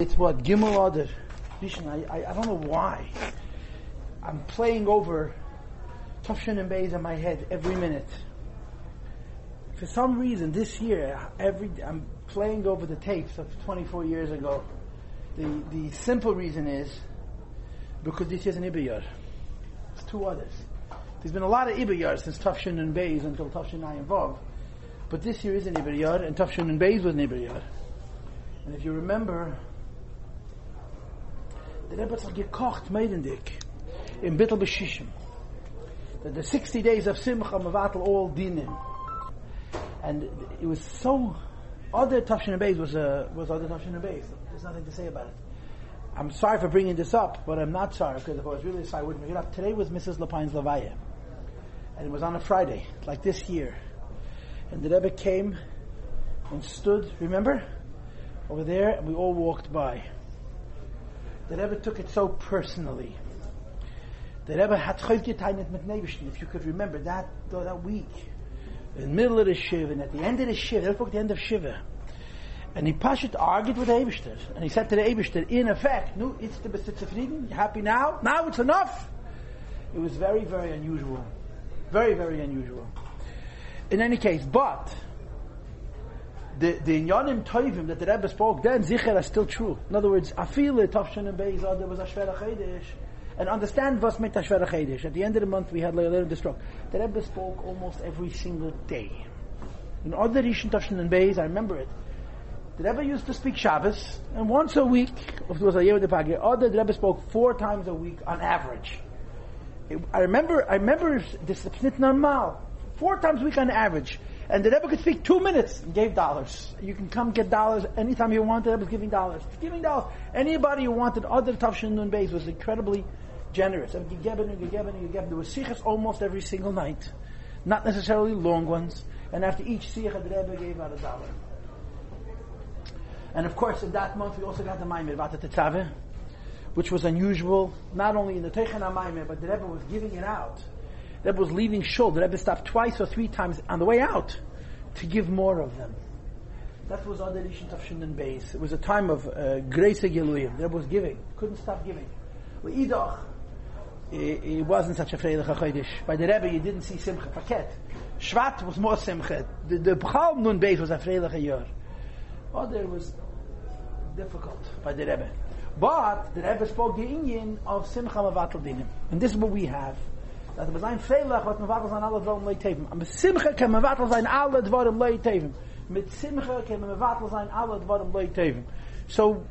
It's what Gimel Adar. Listen, I, I, I don't know why. I'm playing over Tufshin and Bays in my head every minute. For some reason, this year, every I'm playing over the tapes of 24 years ago. The the simple reason is because this is an Ibayar. It's two others. There's been a lot of Ibayar since Tufshin and Bays until Tufshin and I involved. But this year is an Ibayar, and Tufshin and Bays was an Ibayar. And if you remember, the Rebbe hat gekocht meidendik in Bittel Beshishim. That the 60 days of Simcha Mavatal all dinim. And it was so, other Tafshin Beis was, uh, was other Tafshin Beis. There's nothing to say about it. I'm sorry for bringing this up, but I'm not sorry, because if I was really sorry, I wouldn't bring it up. Today was Mrs. Lepine's Levaya. And it was on a Friday, like this year. And the Rebbe came and stood, remember? Over there, and we all walked by. The Rebbe took it so personally. The Rebbe had geteinet mit Nebishtin, if you could remember that that week, in the middle of the Shiva, and at the end of the Shiva, at the end of Shiva, and he Pashit argued with the Eibishter, and he said to the Eibishter, in effect, no, it's the Besitz Frieden, you happy now? Now it's enough! It was very, very unusual. Very, very unusual. In any case, but, the the Inyanim Toivim that the Rebbe spoke then, Zicher, are still true. In other words, I feel it, Tavshan and Beis, there was a Shvera Chedesh, and understand was mit Shvera Chedesh. At the end of the month, we had Leilin Destruct. The Rebbe spoke almost every single day. In other Rishon Tavshan and Beis, I remember it. The Rebbe used to speak Shabbos, and once a week, if it was a year the Pagi, other the Rebbe spoke four times a week on average. It, I remember, I remember this is normal. Four times a week on average. And the Rebbe could speak two minutes and gave dollars. You can come get dollars anytime you want. The Rebbe was giving dollars. Giving dollars. Anybody who wanted other Tavshin Nun Beis was incredibly generous. And There was sichas almost every single night. Not necessarily long ones. And after each sicha, the Rebbe gave out a dollar. And of course, in that month, we also got the about the Tetzaveh, which was unusual, not only in the Teichen HaMaimer, but the Rebbe was giving it out. Rebbe was leaving Shul. The Rebbe stopped twice or three times on the way out to give more of them. That was other Rishon Tafshin and Beis. It was a time of uh, grace Giluyim. The Rebbe was giving. Couldn't stop giving. Idach, it wasn't such a Freilich HaChodesh. By the Rebbe, you didn't see Simcha Paket. Shvat was more Simcha. The, the Bchal Nun Beis was a Freilich HaYor. Other was difficult by the Rebbe. But the Rebbe spoke the Indian of Simcha Mavatal Dinim. And this is what we have veilig wat mevatel zijn alle dwarim leitevim. Am simcha kan mevatel zijn alle dwarim leitevim. Mit simcha kan mevatel zijn alle dwarim leitevim. So,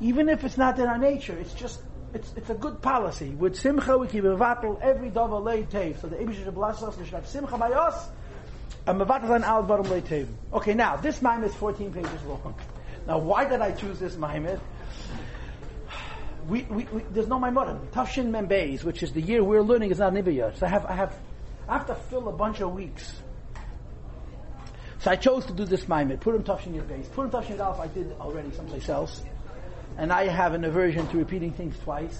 even if it's not in our nature, it's just, it's, it's a good policy. With simcha we keep mevatel every davar leitev. So the Ibish should bless us, we should have simcha by us, and mevatel alle dwarim leitevim. Okay, now, this mime is 14 pages long. Now, why did I choose this mime? We, we, we, there's no Maimorim. Tafshin Membeis, which is the year we're learning, is not Nibiyah. So I have, I have, I have to fill a bunch of weeks. So I chose to do this Maimid. Purim Tafshin Membeis. Purim Tafshin Alf I did already someplace else. And I have an aversion to repeating things twice.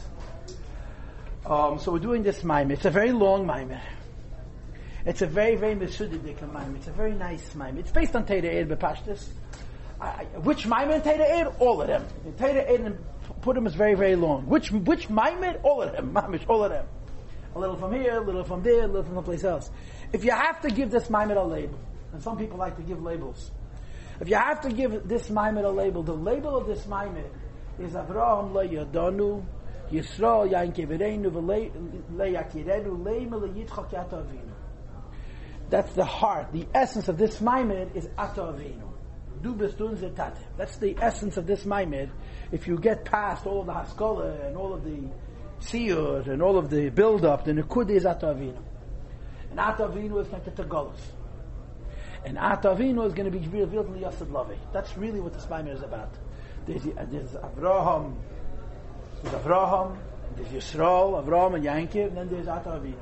Um, so we're doing this Maimid. It's a very long Maimid. It's a very, very Mesudidik Maimid. It's a very nice Maimid. It's based on Teda Eid Bepashtis. Which Maimid and Teda? All of them. Teda Eid and Purim is very, very long. Which which Maimed? All of them. Mamish, all of them. A little from here, a little from there, a little from someplace else. If you have to give this Maimed a label, and some people like to give labels, if you have to give this Maimed a label, the label of this Maimed is Avraham le Yadonu, Yisrael Yankevirenu, le Yakirenu, le Yitzchak Yatavinu. That's the heart, the essence of this Maimed is Atavinu. That's the essence of this Maimed. If you get past all of the Haskalah and all of the Siyur and all of the build-up, then the Nikud is Atavinu. And Atavinu is connected to Golos. And Atavinu is going to be revealed in the Yasad Lavi. That's really what the Maimed is about. There's, uh, there's Abraham, there's Abraham, there's Yisrael, Abraham and Yankiv, and then there's Atavinu.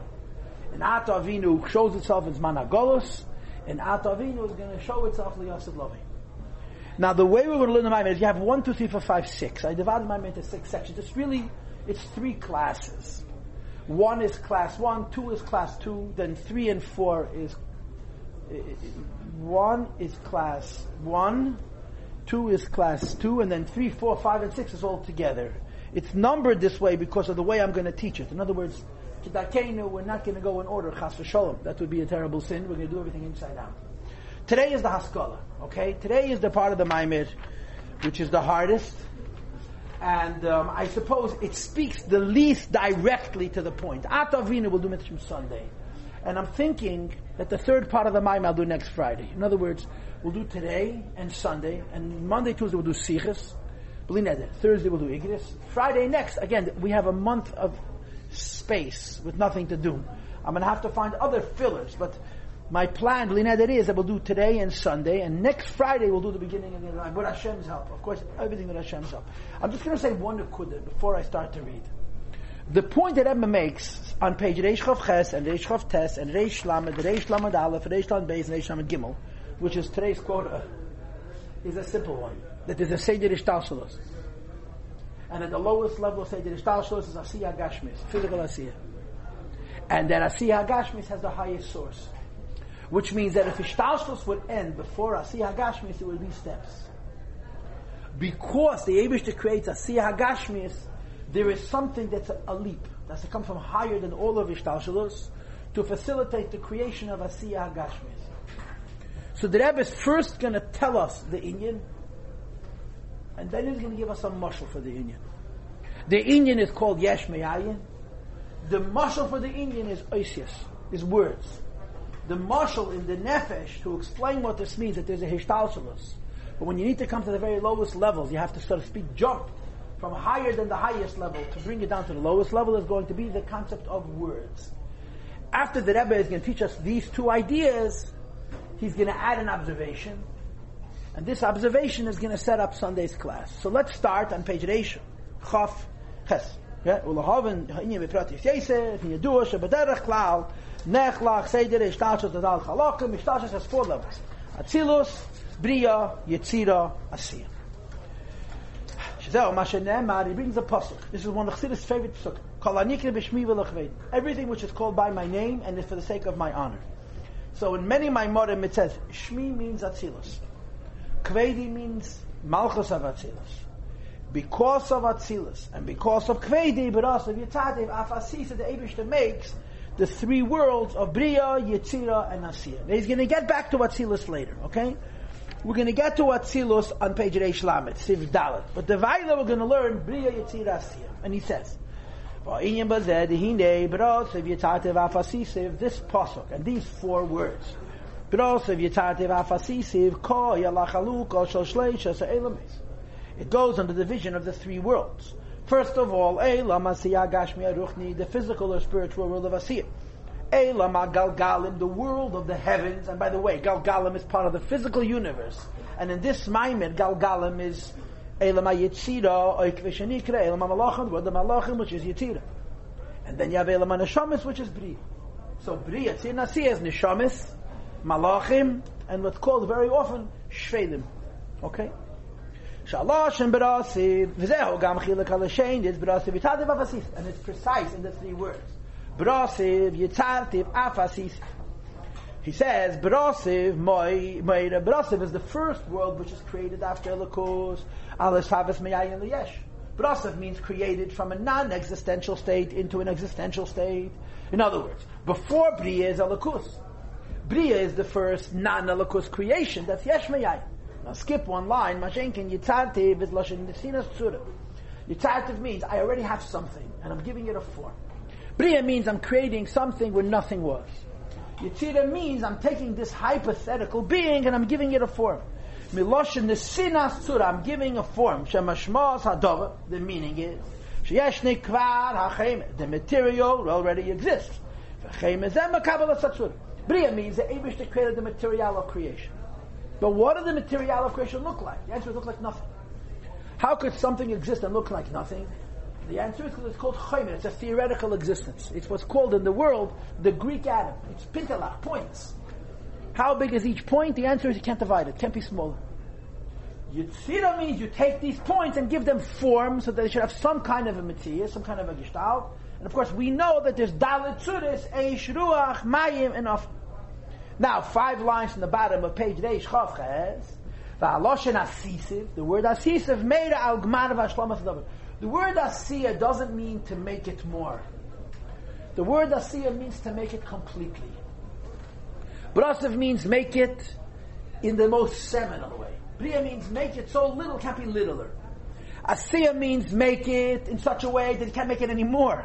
And Atavinu shows itself as Managolos, and Atavinu is going to show itself in the Yasad Lavi. Now, the way we're going to learn the Maimon is you have one, two, three, four, five, six. I divided my into six sections. It's really, it's three classes. One is class one, two is class two, then three and four is, one is class one, two is class two, and then three, four, five, and six is all together. It's numbered this way because of the way I'm going to teach it. In other words, we're not going to go in order, chas v'sholem. That would be a terrible sin. We're going to do everything inside out. Today is the Haskalah, okay? Today is the part of the Maimir which is the hardest. And um, I suppose it speaks the least directly to the point. Atavina will do Mitzvah Sunday. And I'm thinking that the third part of the Maim I'll do next Friday. In other words, we'll do today and Sunday, and Monday, Tuesday we'll do Sichas. Thursday we'll do Igris. Friday next, again, we have a month of space with nothing to do. I'm going to have to find other fillers, but my plan, Lineder, is that we'll do today and Sunday, and next Friday we'll do the beginning of the Yerushalayim, with Hashem's help. Of course, everything with Hashem's help. I'm just going to say one Nakuda before I start to read. The point that Emma makes on page Reish Chav Ches and Reish Chav Tes and Reish Lamed, Reish Lamed Aleph, Reish Lamed Beis, and Reish Lamed Gimel, which is today's quota, is a simple one. That there's a Seder Ishtalshalos. And at the lowest level of Seder Ishtalshalos is Asiyah Gashmis, physical Asiyah. And that Asiyah Gashmis has the highest source. Which means that if Ishtalshalos would end before Asiyah Gashmis, it would be steps. Because the Abishta creates Asiyah Gashmis, there is something that's a, a leap. That's to come from higher than all of Ishtalshalos to facilitate the creation of Asiyah Gashmis. So the Rebbe is first going to tell us the Indian, and then he's going to give us a mushal for the Indian. The Indian is called Yesh Me'ayin. The mushal for the Indian is Oisius, is words the marshal in the nefesh to explain what this means, that there's a hishtalshalus. But when you need to come to the very lowest levels, you have to, so to speak, jump from higher than the highest level to bring it down to the lowest level is going to be the concept of words. After the Rebbe is going to teach us these two ideas, he's going to add an observation. And this observation is going to set up Sunday's class. So let's start on page Reish, Chaf, Ches. Yeah, ulahoven ha'inyan bepratis yeser, ha'inyan duosh, klal, nechlach seder ishtalshus adal chalakim, ishtalshus has four levels. Atzilus, Bria, Yetzira, Asiyah. Shazeo, um Masha Ne'emar, he brings a pasuk. This is one of Chassidus' favorite pasuk. Kol anikri b'shmi v'lechveid. Everything which is called by my name and is for the sake of my honor. So in many Maimorim it says, Shmi means Atzilus. Kvedi means Malchus of Atzilus. Because of Atzilus, and because of Kvedi, but also of Yitativ, Afasisa, the Abishta makes, the three worlds of Bria, Yetzira, and Asiyah. He's going to get back to Atzilus later, okay? We're going to get to Atzilus on page Reish Lamed, Siv Dalet. But the Vaila we're going to learn Bria, Yetzira, Asiyah. And he says, this pasuk and these four words. It goes under the vision of the three worlds. First of all, eh, the physical or spiritual world of Asiyah. Eh, galgalim, the world of the heavens. And by the way, Galgalim is part of the physical universe. And in this Maimir, Galgalim is eh, Elam HaYetzira, Oikvishanikra, Elam HaMalachim, the word of Malachim, which is Yetzira. And then you have Elam HaNeshamis, which is Bri. So Bri, Yetzir Nasiyah is Neshamis, Malachim, and what's called very often Shvelim. Okay? Shalosh and Gam Alashain, it's Afasis, and it's precise in the three words. Berasiv Yitartiv Afasis. He says, Berasiv, Moira, Berasiv is the first world which is created after Elikos, Alas Havas Meyayin Liyesh. Berasiv means created from a non-existential state into an existential state. In other words, before Bria is Elikus. Bria is the first non-Elikus creation, that's Yesh Meyayin. Now skip one line. Mashenkin yitzartiv is lashon nesinas tzura. Yitzartiv means I already have something and I'm giving it a form. Bria means I'm creating something where nothing was. Yitzira means I'm taking this hypothetical being and I'm giving it a form. Miloshin nesinas tzura. I'm giving a form. Shemashmos hadova. The meaning is sheyesh kvar hachem. The material already exists. Bria means the Abish created the material of creation. But what does the material of creation look like? The answer is look like nothing. How could something exist and look like nothing? The answer is because it's called chaymer. It's a theoretical existence. It's what's called in the world the Greek atom. It's pintelach, points. How big is each point? The answer is you can't divide it. It can't be smaller. Yitzira means you take these points and give them form so that they should have some kind of a material, some kind of a gestalt. And of course, we know that there's dalit tzuris, eish ruach, mayim, and of. Now, five lines from the bottom of page Reish Chav has Va'aloshen asisiv, the word asisiv, made al gmanav hashlamas The word asiya doesn't mean to make it more. The word asiya means to make it completely. Brasiv means make it in the most seminal way. Bria means make it so little can't be littler. Asiya means make it in such a way that you can't make it anymore.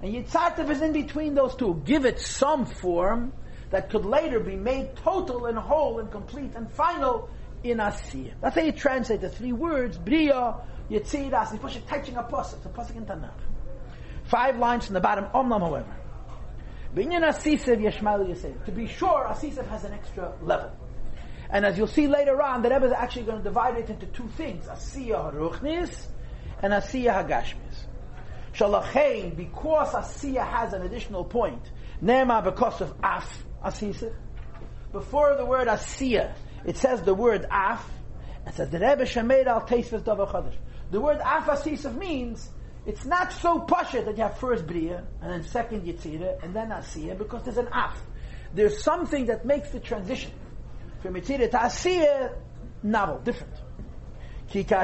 And Yitzartiv is in between those two. Give it some form that could later be made total and whole and complete and final in Asiya. That's how you translate the three words, Bria, Yitzir, You push it touching a pasuk. In Tanakh. Five lines from the bottom, Omnam, however. To be sure, Asisev has an extra level. And as you'll see later on, the Rebbe is actually going to divide it into two things: Asiya Haruchnis and Asiya Hagashmis. Shalachein, because Asiya has an additional point, Nema because of Af Asisev. Before the word Asiya, it says the word Af. It says the Rebbe Shemed al Teisves Davar Chadash. The word Af Asisev means it's not so pasha that you have first Bria, and then second Yitzira, and then Asiya, because there's an Af. There's something that makes the transition from Yitzira to Asiya novel, different. When you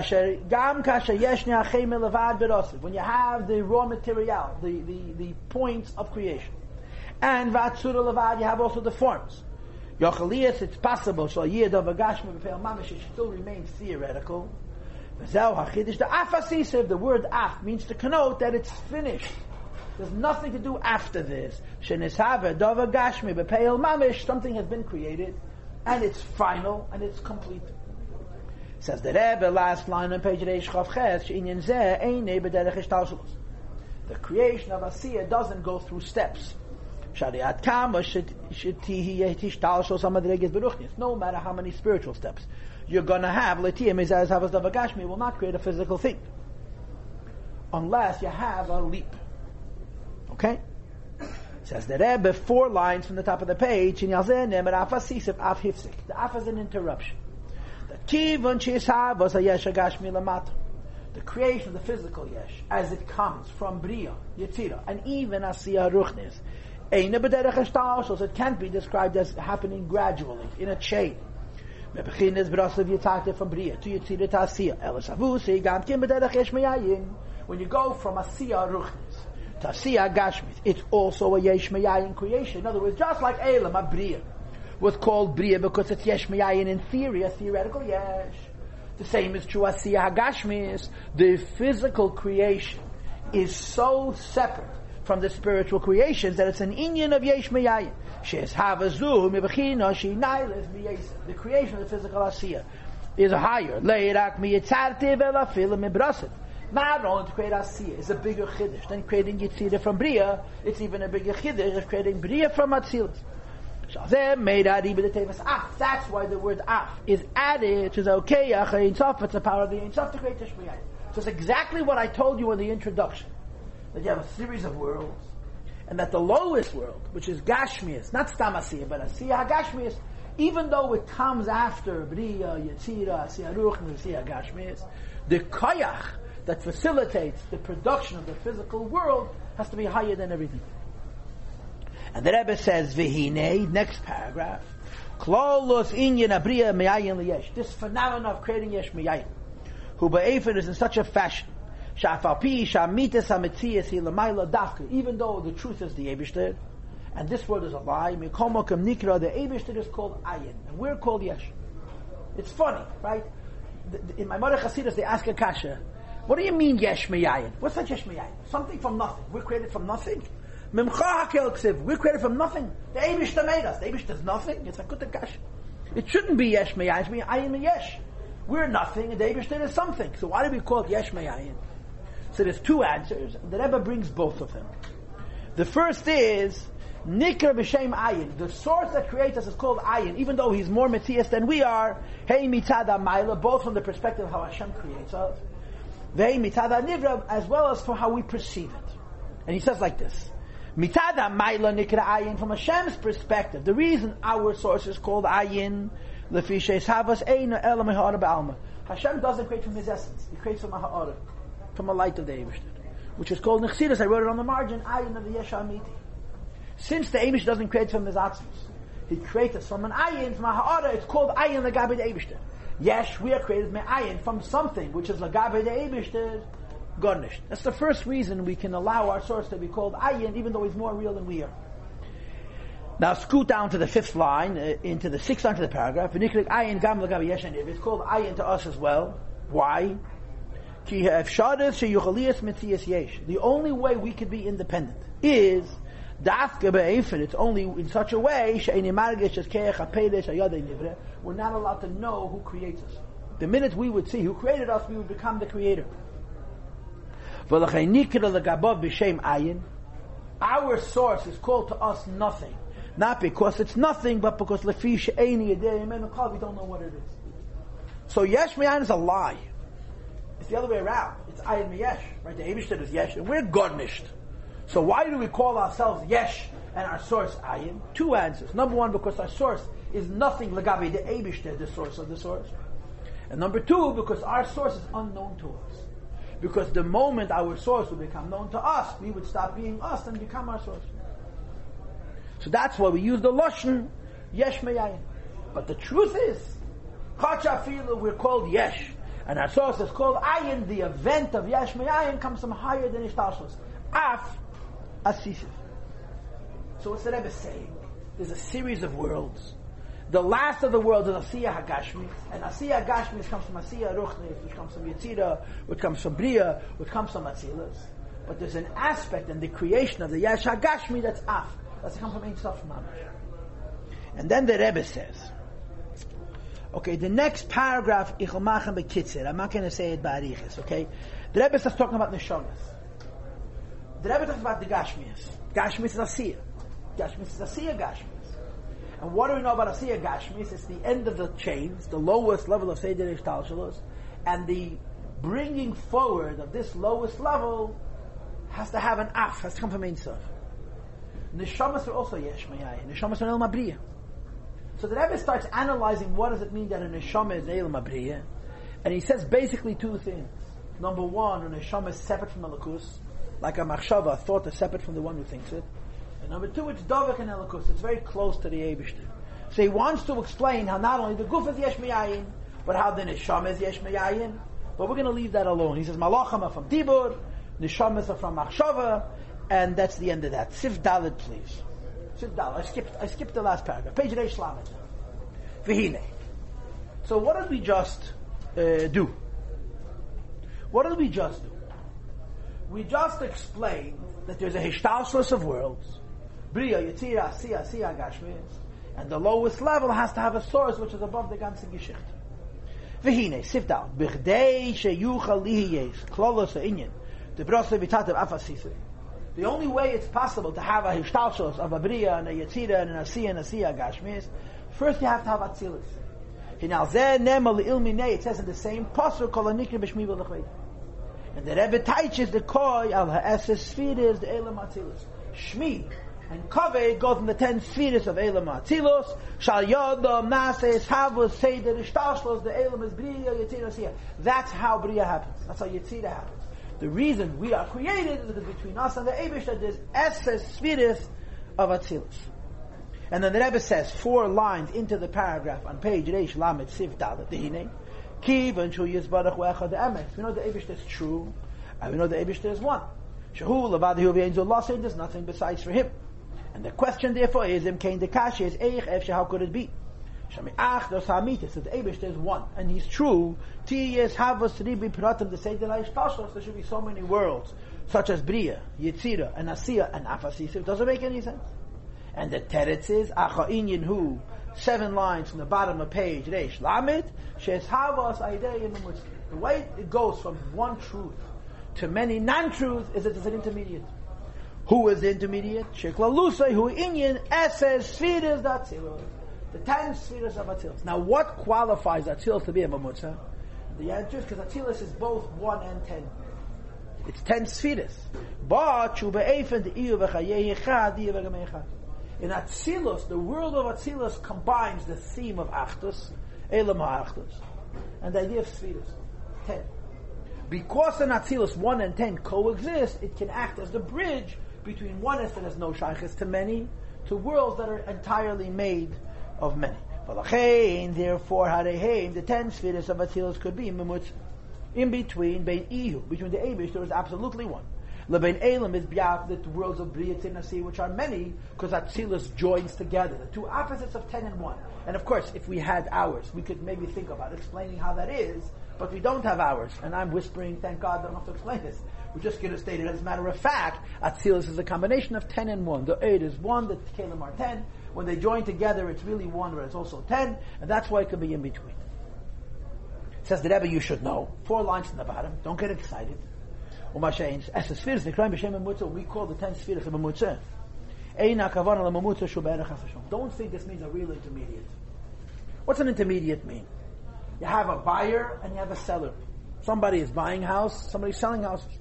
have the raw material, the, the, the points of creation. And Vatsura Levad, you have also the forms. Yochalias, it's possible, so Yid of Agashma Mamish, it still remains theoretical. The af the word af means to connote that it's finished. There's nothing to do after this. mamish, something has been created, and it's final, and it's complete. Says the Rebbe, last line on page Reish Chav The creation of Asiya doesn't go through steps. No matter how many spiritual steps you're to have letiyah mizaz havas davagashmi will not create a physical thing unless you have a leap. Okay. Says the Rebbe four lines from the top of the page. The Af is an interruption. The. The creation of the physical Yesh as it comes from Bria, Yetzira, and even Asiya Ruchnis. It can't be described as happening gradually, in a chain. When you go from asiya ruchnis to asiya gashmis, it's also a yesh meyayin creation. In other words, just like Elam, a bria, was called bria because it's meyayin in theory, a theoretical yesh. The same is true asiya gashmis. The physical creation is so separate from the spiritual creations that it's an inyan of yesh meyayin. The creation of the physical asiya is higher. Not only to create asiya is a bigger chiddush than creating yitzira from bria. It's even a bigger chiddush of creating bria from atzilus. That's why the word af is added to the okeyach It's a power of the ein to create tishmiyah. So it's exactly what I told you in the introduction. That you have a series of worlds and that the lowest world, which is Gashmias, not Stamasiya, but Asiya Gashmias, even though it comes after Bria, Yetzira, Asiya Ruch, and Asiya Gashmias, the Koyach that facilitates the production of the physical world has to be higher than everything. And the Rebbe says, Vihine, next paragraph, Klolos inyan abriya meyayin liyesh. This phenomenon of creating yesh meyayin, who ba'efin is in such a fashion even though the truth is the Eibishter, and this word is a lie, the Eibishter is called Ayin, and we're called Yesh. It's funny, right? In my mother Chasidus, they ask a kasha, what do you mean Yesh Meyayin? What's that Yesh Meyayin? Something from nothing. We're created from nothing. We're created from nothing. The Eibishter made us. The Eibishter is nothing. It's a good kasha. It shouldn't be Yesh Meyayin. It should be Ayin Yesh. We're nothing, and the Eibishter is something. So why do we call it Yesh Meyayin? So there's two answers. The Rebbe brings both of them. The first is Nikr b'shem ayin. The source that creates us is called ayin, even though he's more Matthias than we are. Hey mitada maila, both from the perspective of how Hashem creates us. Hey mitada nivra, as well as for how we perceive it. And he says like this. Mitada maila nikra ayin, from Hashem's perspective, the reason our source is called ayin, lefishes havas eina elam ba'alma. Hashem doesn't create from his essence. He creates from ha'ara from a light of the Eibush, which is called Nechsidus. I wrote it on the margin, Ayin of the Yesha Amiti. Since the Eibush doesn't create from his Atzmus, he creates from an Ayin, from a Ha'ara, it's called Ayin Gabi the Eibush. Yes, we are created me'ayin from something, which is lagabe de ebishter, garnished. That's the first reason we can allow our source to be called ayin, even though he's more real than we are. Now scoot down to the fifth line, uh, into the sixth line of the paragraph. lagabe yesh It's called ayin to us as well. Why? The only way we could be independent is it's only in such a way we're not allowed to know who creates us. The minute we would see who created us, we would become the creator. Our source is called to us nothing. Not because it's nothing, but because we don't know what it is. So yeshmiyan is a lie. The other way around. It's Ayin Miyesh. Right? The Abishter is Yesh, and we're garnished. So why do we call ourselves Yesh and our source Ayin? Two answers. Number one, because our source is nothing Lagabi, the Abishter, the source of the source. And number two, because our source is unknown to us. Because the moment our source would become known to us, we would stop being us and become our source. So that's why we use the Lashon Yesh Meyayin. But the truth is, Chachafilu, we're called Yesh. And our source is called Ayin. The event of Yesh Meyayin comes from higher than Ishtashos. Af Asisif. So what's the Rebbe saying? There's a series of worlds. The last of the worlds is Asiya Hagashmi, and Asiya Hagashmi comes from Asiya Ruchnis, which comes from Yetzira, which comes from Bria, which comes from Atzilas. But there's an aspect in the creation of the Yesh Hagashmi that's Af. That's come from Ein Sof. And then the Rebbe says, okay, the next paragraph, Ichomachem Bekitzer, I'm not going to say it by Arichis, okay? The Rebbe starts talking about Neshamas. The Rebbe talks about the Gashmias. Gashmias is Asiya. Gashmias is Asiya Gashmias. And what do we know about Asiya Gashmias? It's the end of the chains, the lowest level of Seder Ishtalshalos, and the bringing forward of this lowest level has to have an af, has to come from Ein Sof. Are also Yesh Mayai. Neshamas are El Mabriya. So the Rebbe starts analyzing what does it mean that a neshama is El Mabriya, and he says basically two things. Number one, a neshama is separate from the lakus, like a machshava, a thought is separate from the one who thinks it. And number two, it's dovik and elikus. It's very close to the Eibishter. So he wants to explain how not only the guf is yesh miyayin, but how the neshama is yesh miyayin. But we're going to leave that alone. He says malachim are from dibur, neshamas are from machshava, and that's the end of that. Sif Dalit, please. I skipped, I skipped the last paragraph. Page Reish Lamed. Vihine. So what did we just uh, do? What did we just do? We just explained that there's a hishtalshlus of worlds. Bria, Yitzira. And the lowest level has to have a source which is above the ganze Geschichte. Vihine, down. Bichdei sheyuchal lihiyes, klolos ha'inyan. The brose vitatev afasisei. The only way it's possible to have a hishtalshos of a bria and a yetzira and an asiya and a asiya gashmis, first you have to have atzilus. It says in the same pasuk, kol anikri b'shmi v'lechvei. And the Rebbe teaches the koi al ha'eses spheres the elam atzilus. Shmi and kaveh go from the ten spheres of elam atzilus. Shal yodom nases havus seder ishtalshlos the elam is bria yetzira asiya. That's how bria happens. That's how yetzira happens. The reason we are created is because between us and the Abish that there's Esses Spirit of Atzilus. And then the Rebbe says four lines into the paragraph on page Reish Lamed Siv Dalet Dehine. Kiv and Shu Yizbarach Wecha the Emes. We know the Abish is true, and we know the Abish is one. Shahu Levadihu V'Einzul Lasei, there's nothing besides for him. And the question therefore is, Im Kain Dekashi is Eich Efshe, how could it be? Shamiach dos hamitis. That the Eibush is one, and he's true. Ti yes havas ribi pratim. The say that there should be so many worlds, such as Bria, Yitzira, and Asiya, and Afasis. It doesn't make any sense. And the teretz is hu. Seven lines from the bottom of page Reish Lamed. Shes havas aidei in the way it goes from one truth to many non-truths is that it's an intermediate. Who is the intermediate? Shekla Lusay, who inyan, eses, spheres, that's it. The ten spheres of Atzilus. Now, what qualifies Atzilus to be a Mamutza? The answer is because Atzilus is both one and ten. It's ten spheres. In Atzilus, the world of Atzilus combines the theme of Achdus, Elam Achdus, and the idea of spheres. Ten. Because in Atzilus one and ten coexist, it can act as the bridge between one that has no shaykhs to many, to worlds that are entirely made of many. Therefore, Hareheim, the ten spheres of Atzilus could be Memutz in between, Bein Ihu, between the Abish, there is absolutely one. Lebein Elam is Biaf, the worlds of Bria Tinasi, which are many, because Atzilus joins together. The two opposites of ten and one. And of course, if we had hours, we could maybe think about explaining how that is, but we don't have hours. And I'm whispering, thank God, I don't have to explain this. We're just going to state it as a matter of fact. Atzilus is a combination of ten and one. The eight is one, the Kalim are ten. When they join together, it's really one, but it's also ten, and that's why it could be in between. It Says the Rebbe, you should know. Four lines in the bottom. Don't get excited. We call the ten spheres of Mamutza. Don't think this means a real intermediate. What's an intermediate mean? You have a buyer and you have a seller. Somebody is buying house, somebody's selling houses.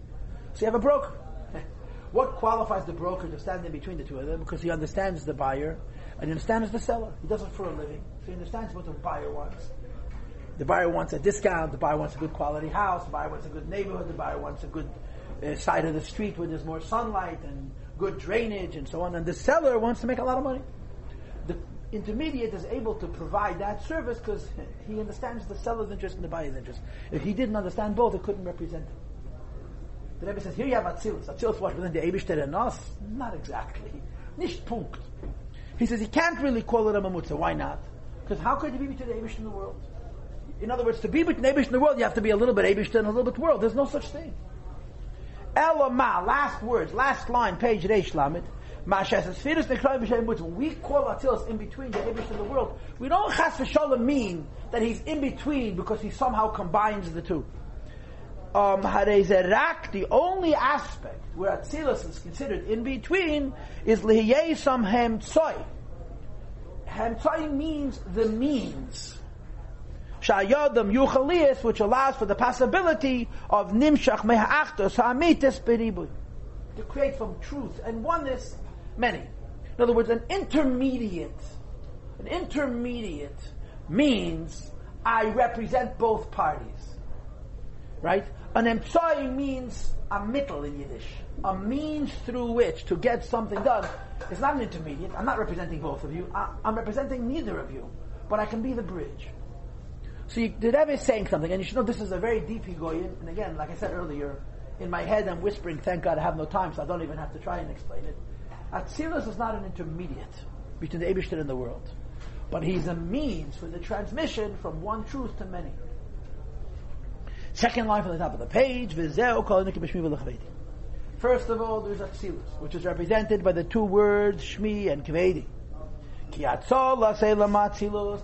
So you have a broker. What qualifies the broker to stand in between the two of them? Because he understands the buyer and he understands the seller. He does it for a living. So he understands what the buyer wants. The buyer wants a discount, the buyer wants a good quality house, the buyer wants a good neighborhood, the buyer wants a good uh, side of the street where there's more sunlight and good drainage and so on. And the seller wants to make a lot of money. The intermediate is able to provide that service because he understands the seller's interest and the buyer's interest. If he didn't understand both, it couldn't represent him. The Rebbe says, here you have Atzilus. Atzilus was within the Eibishter and us? Not exactly. Nicht Punkt. He says, he can't really call it a Mamutza. Why not? Because how could you be between the Eibishter and the world? In other words, to be between Eibishter and the world, you have to be a little bit Eibishter and a little bit world. There's no such thing. Elama, last words, last line, page Reish Lamed. When we call Atzilus in between the Eibishter and the world, we don't chas v'shalom mean that he's in between because he somehow combines the two um, the only aspect where Atzilus is considered in between is Lihiyesam Hemtsoi. Hemtsoi means the means. Shayadam Yuchalias, which allows for the possibility of Nimshach Meha'achtos Ha'amitis Beribu. To create from truth and oneness many. In other words, an intermediate, an intermediate means I represent both parties. Right? An emtsai means a middle in Yiddish, a means through which to get something done. It's not an intermediate. I'm not representing both of you. I, am representing neither of you, but I can be the bridge. So you, the Rebbe is saying something, and you should know this is a very deep Higoyin. And again, like I said earlier, in my head I'm whispering, thank God I have no time, so I don't even have to try and explain it. Atzilus is not an intermediate between the Abishter and the world, but he's a means for the transmission from one truth to many. Second line from the top of the page, First of all, there's Atzilus, which is represented by the two words Shmi and Kvedi.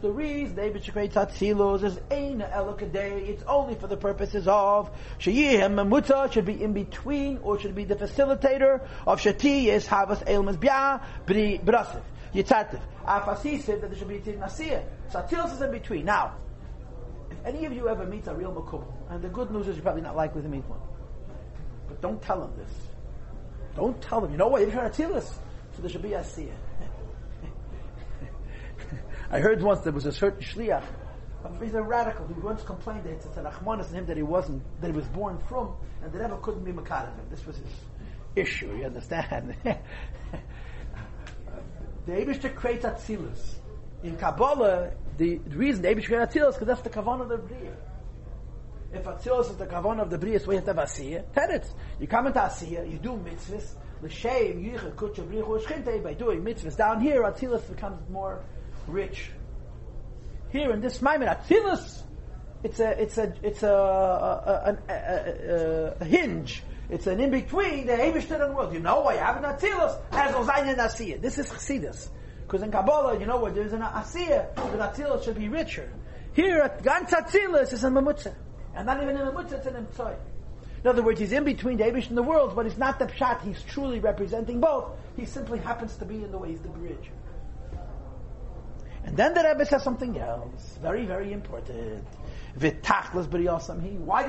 The reason David creates Atzilus is Eina Elokadei. It's only for the purposes of Sheyim Mamutza should be in between or should be the facilitator of Shati is Havas Elmas Bia Brasif. Yitzativ. Afasisiv that there should be Nasir. So is in between. Now, any of you ever meet a real Makubal, and the good news is you're probably not likely to meet one, but don't tell them this. Don't tell them. You know what? You're trying to tell us. So there should be a seer. I heard once there was a certain shliach. He's a radical who once complained that it's a rachmanis in him that he wasn't, that he was born from, and that ever couldn't be makar him. This was his issue. You understand? the Abishter creates atzilus. In Kabbalah, the, reason the Abish Atzilus because that's the kavan of the Bria. If Atzilus is the kavan of the Bria, so we have to have Asiyah. Teretz. You come into Asiyah, you do mitzvahs, L'shem, Yichah, Kutcha, Brichu, Shchinte, by doing mitzvahs. Down here, Atzilus becomes more rich. Here in this moment, Atzilus, it's a, it's a, it's a, a, a, a, a hinge. It's an in between the Abishter and the world. You know why you have an Atzilus as Ozayin and Asiyah. This is Chassidus. Because in Kabbalah, you know what, there's an Asiyah, the Atzilus should be richer. Here, at Gantz Atzilus is a Mamutza. And not even a Mamutza, it's an Emtsoy. In other words, he's in between the Abish and the world, but it's not the Pshat, he's truly representing both. He simply happens to be in the way, he's the bridge. And then the Rebbe says something else, very, very important. Why did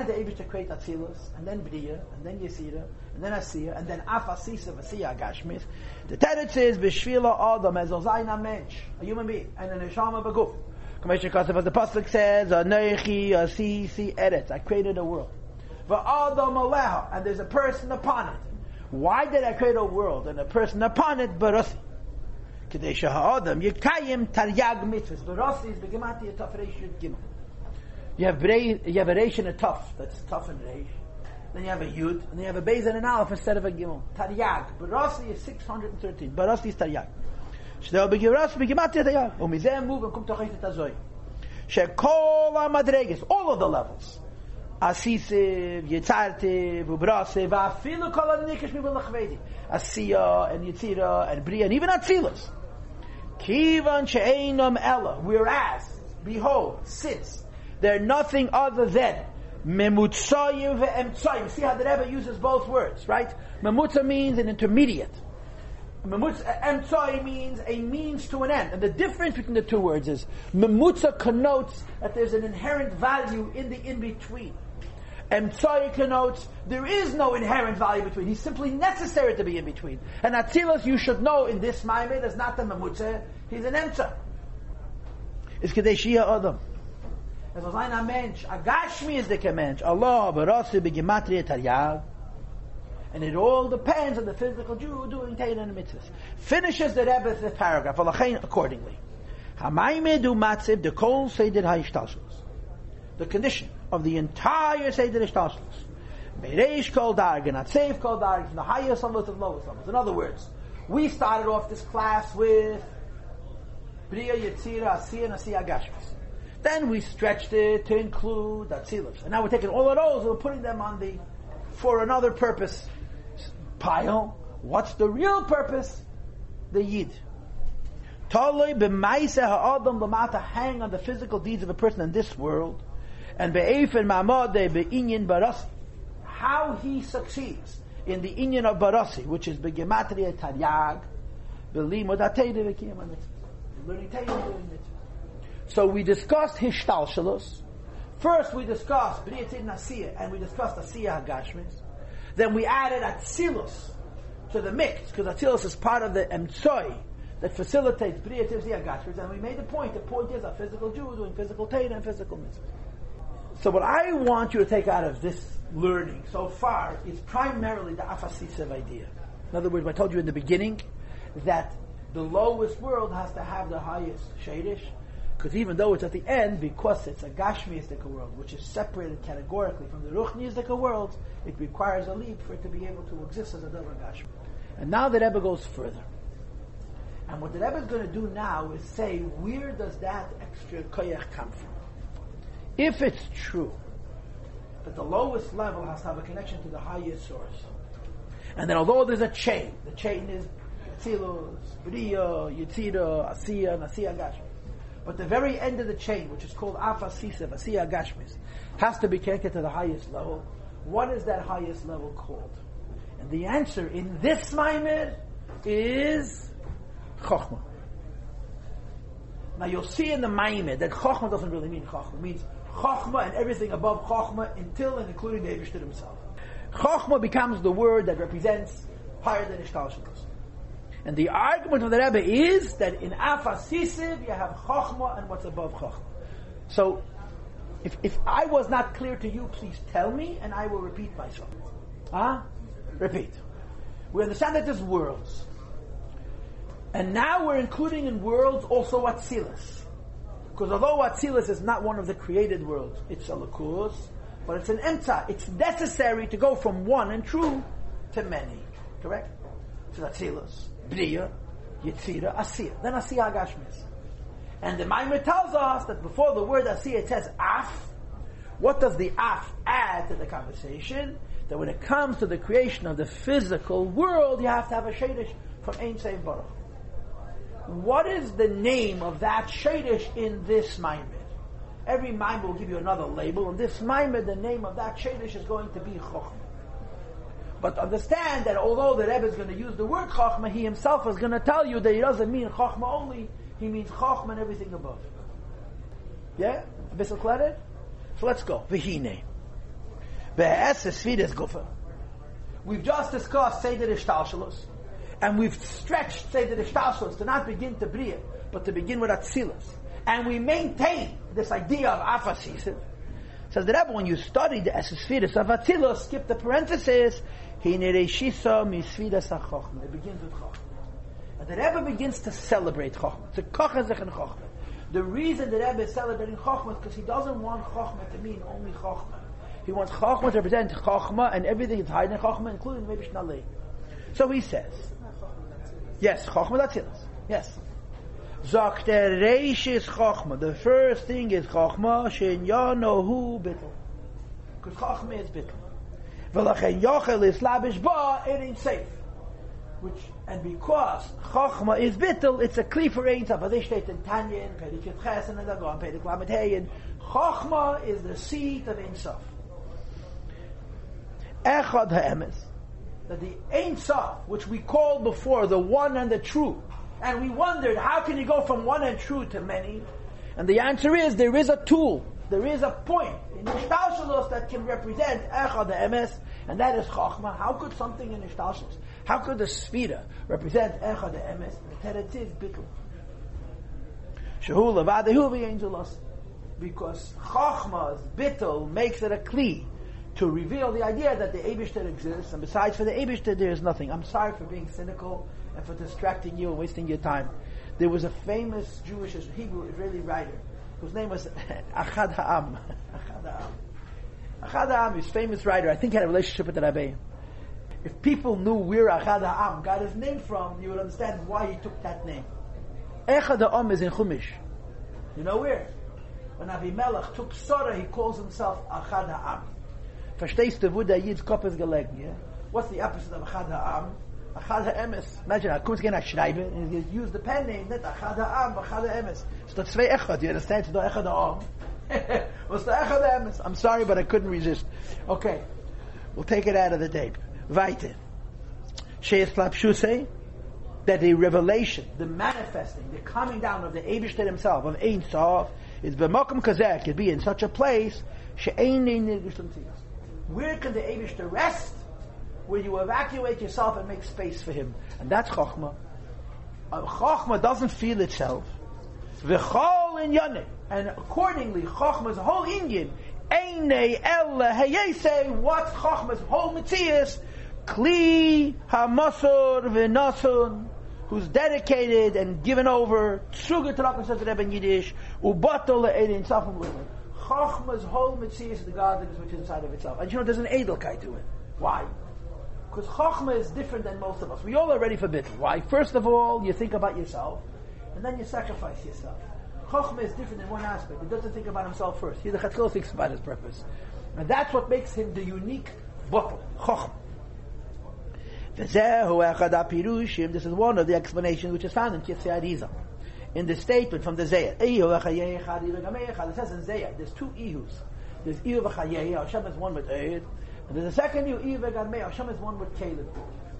the Eibush create Atzilus, and then B'riya, and then Yesira, and then Asiya, and then Afasisa v'Asiya Gashmis? The teretz is b'shvila adam as ozayna mensch, a human being, and an neshama b'guf. Commission Kasev, as the pasuk says, Anechi Asisi Eretz. I created a world. V'adam aleha, and there's a person upon it. Why did I create a world and a person upon it? Barasi. Kadesha ha'adam yikayim taryag mitzvahs. Barasi is begemati a tough reish gimel. You have brei, you have a reish and a tough. That's tough and reish. Then you have a yud, and then you have a beis and an aleph instead of a gimel. Taryag. Barasi is 613. Barasi is taryag. Shtel begiras begemati taryag. Umizem move and come to chayit tazoy. Shekol ha-madreges. All of the levels. Asisiv, Yitzartiv, Ubrasiv, Afilu kol ha-nikesh mi v'lachvedi. Asiya, and Yitzira, and Bria, and even Atzilus. Kivan she'einam ella. Whereas, behold, since they're nothing other than memutzayim ve'emtzayim. See how the Rebbe uses both words, right? Memutza means an intermediate. Memutza means a means to an end. And the difference between the two words is memutza connotes that there's an inherent value in the in-between. Emtsai connotes there is no inherent value between. He's simply necessary to be in between. And Atzilus, you should know in this Maimid, is not the Memutze, he's an Emtsa. Is Kadeshia Adam. Es was ein Mensch, a Gashmi is the Mensch. Allah, Barasi, Begimatri, Taryag. And it all depends on the physical Jew doing Teirin and Mitzvahs. Finishes the Rebbe the paragraph, accordingly. Hamayme du matziv de kol seder ha'ishtalshus. The condition of the entire Seder Ishtashlus. Bereish kol dargan, Atsev kol dargan, from the highest levels to the lowest levels. In other words, we started off this class with Bria, Yetzira, Asiya, and Asiya Gashmis. Then we stretched it to include Atzilus. And now we're taking all of those and we're putting them on the, for another purpose, pile. What's the real purpose? The Yid. Toloi b'maisa ha'adam l'mata hang on the physical deeds of a person in this world and be'efen ma'amade be'inyin barasi. How he succeeds in the inyan of barasi, which is begematria taryag, be'limud ateidu v'kiyam learning So we discussed hishtalshalos. First we discussed Briyatin Nasiya, and we discussed Asiya Hagashmis. Then we added Atzilus to the mix, because Atzilus is part of the Emtsoi that facilitates Briyatin Hagashmis, and we made the point, the point is a physical Jew doing physical Teda and physical mitzvahs. So what I want you to take out of this learning so far is primarily the afasisev idea. In other words, I told you in the beginning that the lowest world has to have the highest shadish, because even though it's at the end, because it's a gashmiistic world, which is separated categorically from the ruchniistic world, it requires a leap for it to be able to exist as a double gashmi. And now the Rebbe goes further. And what the Rebbe is going to do now is say, where does that extra koyach come from? If it's true that the lowest level has to have a connection to the highest source, and then although there's a chain, the chain is Tzilus, Bria, Yitzira, Asiya, and Asiya Gashmis. But the very end of the chain, which is called Afa Sisev, Asiya Gashmis, has to be connected to the highest level. What is that highest level called? And the answer in this Maimir is Chokhmah. Now you'll see in the Maimir that Chokhmah doesn't really mean Chokhmah. It means Chokhmah and everything above Chokhmah until and including the Eivishter himself. Chokhmah becomes the word that represents higher than Ishtalshalos. And the argument of the Rebbe is that in Afasisiv you have Chokhmah and what's above Chokhmah. So, if, if I was not clear to you, please tell me and I will repeat myself. Huh? Repeat. We understand that there's worlds. And now we're including in worlds also Atzilus. Because although Atzilus is not one of the created worlds, it's a lakus, but it's an emta. It's necessary to go from one and true to many. Correct? So Atzilus, Bria, Yitzira, Asiya. Then Asiya Agashmis. And the Maimer tells us that before the word Asiya it says Af. What does the Af add to the conversation? That when it comes to the creation of the physical world, you have to have a Shadish from Ein Seif Baruch what is the name of that Shadish in this Maimed? Every Maimed will give you another label, and this Maimed, the name of that Shadish is going to be Chochmah. But understand that although the Rebbe is going to use the word Chochmah, he himself is going to tell you that he doesn't mean Chochmah only, he means Chochmah and everything above. Yeah? A bit clear? So let's go. Vihine. We've just discussed Seder Ishtalshalos and we've stretched, say, the Ishtalshos to not begin to Bria, but to begin with Atzilus. And we maintain this idea of Afasisim. Says the Rebbe, when you study the Esesphiris of Atzilus, skip the parenthesis, It begins with Chachma. And the Rebbe begins to celebrate Chochmah. It's a Kochazech and Chochmah. The reason the Rebbe is celebrating Chochmah is because he doesn't want Chochmah to mean only Chochmah. He wants Chochmah to represent Chochmah and everything that's hiding in Chochmah, including maybe Shnalei. So he says, yes, Chochmah Datzilas. Yes. Sagt der is Chochmah. The first thing is Chochmah, Shen Yanohu Bittel. Because Chochmah is Bittel. V'lachen Yochel is Labish Ba, it ain't safe. Which, and because Chochmah is Bittel, it's a Kli for Ein Sof. This steht in Tanya, in Pedig Yud Ches, and in Dagon, Pedig Lamed Hey, Chochmah is the seat of Ein Sof. Echad Ha'emes. That the Ein Sof, which we called before the one and the true, and we wondered, how can you go from one and true to many? And the answer is, there is a tool, there is a point in Ishtalshalos that can represent Echad the Emes, and that is Chachma. How could something in Ishtalshalos, how could the Sfira represent Emes? The. Shehu Levadahu V'Yenzulos. Because Chachma's Bittul makes it a Kli to reveal the idea that the Abishter exists, and besides for the Abishter there is nothing. I'm sorry for being cynical and for distracting you and wasting your time. There was a famous Jewish Hebrew Israeli writer whose name was Achad Ha'am. Achad Ha'am. Achad Ha'am, his famous writer, I think he had a relationship with the Rabbi. If people knew where Achad Ha'am got his name from, you would understand why he took that name. Echad Ha'am is in Chumash. You know where? When Avimelech took Sora, he calls himself Achad Ha'am. Verstehst du, wo der Yid's Kopf ist gelegen? What's the opposite of Achad Ha'am? Achad ha'emes. Imagine, I comes again, I schreibe, and he used the pen name, not Achad ha'am, Achad ha'emes. The zwei echad, you understand? It's the echad ha'am. What's the echad ha'emes? I'm sorry, but I couldn't resist. Okay. We'll take it out of the tape. Weiter. Sheis Lapshusei, that the revelation, the manifesting, the coming down of the Abishter himself, of Ein Sof, is b'mokum kazek, could be in such a place, Where can the Abishter rest? where you evacuate yourself and make space for him. And that's Chokhmah. Uh, Chokhmah doesn't feel itself. V'chol in yoneh. And accordingly, Chokhmah's whole Indian, Eine Elle Heyese, what's Chokhmah's whole Matthias? Kli HaMasur V'nasun, who's dedicated and given over, Tzuga Taraq says Rebbe in Yiddish, Ubato Le'edin Safam Women. Chokhmah's whole Matthias is the godliness which is inside of itself. And you know, there's an Edelkeit to it. Why? Because Chachma is different than most of us. We all are ready for bittul. Why? First of all, you think about yourself, and then you sacrifice yourself. Chachma is different in one aspect. He doesn't think about himself first. He the Chatzkel thinks about his purpose. And that's what makes him the unique bottle, Chachma. This is one of the explanations which is found in Kisvei Arizal. In the statement from the Zayah. It says in Zayah, there's two Ehus. There's Ehu v'chayehi, Hashem is one with Eid, and there's a second Ehu, Ehu v'gadmei, Hashem is one with Caleb.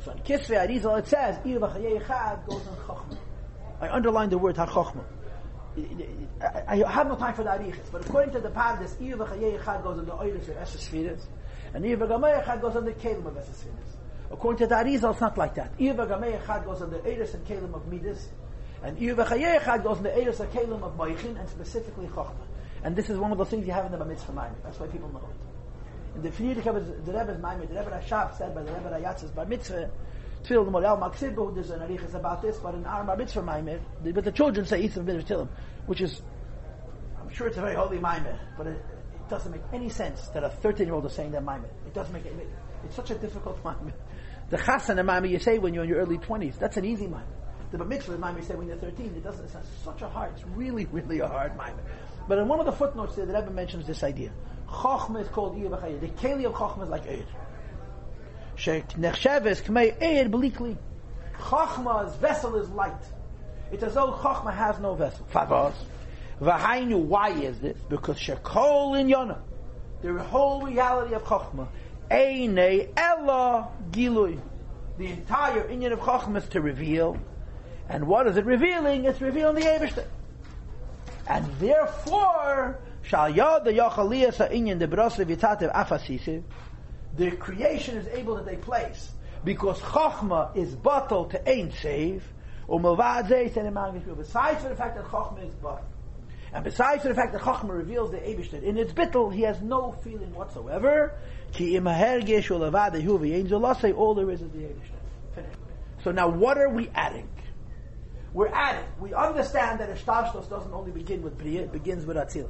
So in Kisvei Arizal it says, Ehu v'chayehi chad goes in Chachma. I underline the word HaChachma. I, I have no time for the arichas, but according to the Pardes, v'chayehi chad goes on the Oilis of Eshes and Ehu v'gadmei chad goes on the Kelim of Eshes According to the Arizal, it's not like that. V'gadmei chad goes on the Eiris and Kelim of Midas, and v'chayehi chad goes on the Eiris and Kelim of Moichin, and specifically Chachma. And this is one of those things you have in the Mitzvah mind. That's why people know it. In the Frierdiker of the Rebbe's mind, the Rebbe Rashab said by the Rebbe Rayatz's Bar Mitzvah, Tfil the Morel Maksibu, there's an arichas about this, but in Bar Mitzvah Maimer, but the children say Ethan Ben Tilim, which is, I'm sure it's a very holy Maimer, but it, it, doesn't make any sense that a 13 year old is saying that Maimer. It doesn't make it, it's such a difficult Maimer. The Chassan and you say when you're in your early 20s, that's an easy Maimer. The Bar Mitzvah you say when you're 13, it doesn't, it's such a hard, it's really, really a hard Maimer. But in one of the footnotes there, the Rebbe mentions this idea. Chochma is called Iyah. The keli of Chochma is like Eir. Sheikh Nechsheves Kmei Eir Belikli. Chochma's vessel is light. It's as though Chochma has no vessel. Favos. V'hainu, why is this? Because Shekol in Yonah. The whole reality of Chochma. Eine Ella Gilui. The entire Inyan of Chochma is to reveal. And what is it revealing? It's revealing the Eibishter and therefore shall yod the yachaliyas ha'inyan the brasa v'tatev afasisiv the creation is able to take place because chachma is bottled to ain't save besides for the fact that chachma is bottled and besides for the fact that chachma reveals the Eibishter in its bittel he has no feeling whatsoever ki imahergesh ulavad hu v'yin all there is is the Eibishter so now what are we adding We're adding. We understand that Ishtashlos doesn't only begin with Bria, it begins with Atzilus.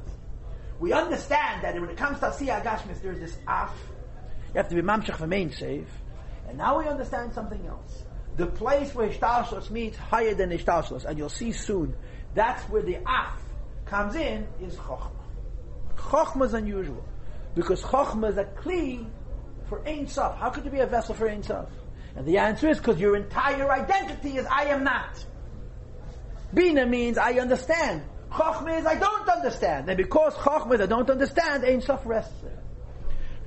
We understand that when it comes to Asiyah Agashmis, there's this Af. You have to be Mamshach for main save. And now we understand something else. The place where Ishtashlos meets higher than Ishtashlos, and you'll see soon, that's where the Af comes in, is Chokhmah. Chokhmah is unusual. Because Chokhmah is a Kli for Ein Sof. How could you be a vessel for Ein Sof? And the answer is because your entire identity is I am not. Bina means I understand. Chokhmah is I don't understand. And because Chokhmah is I don't understand, Ein Sof rests there.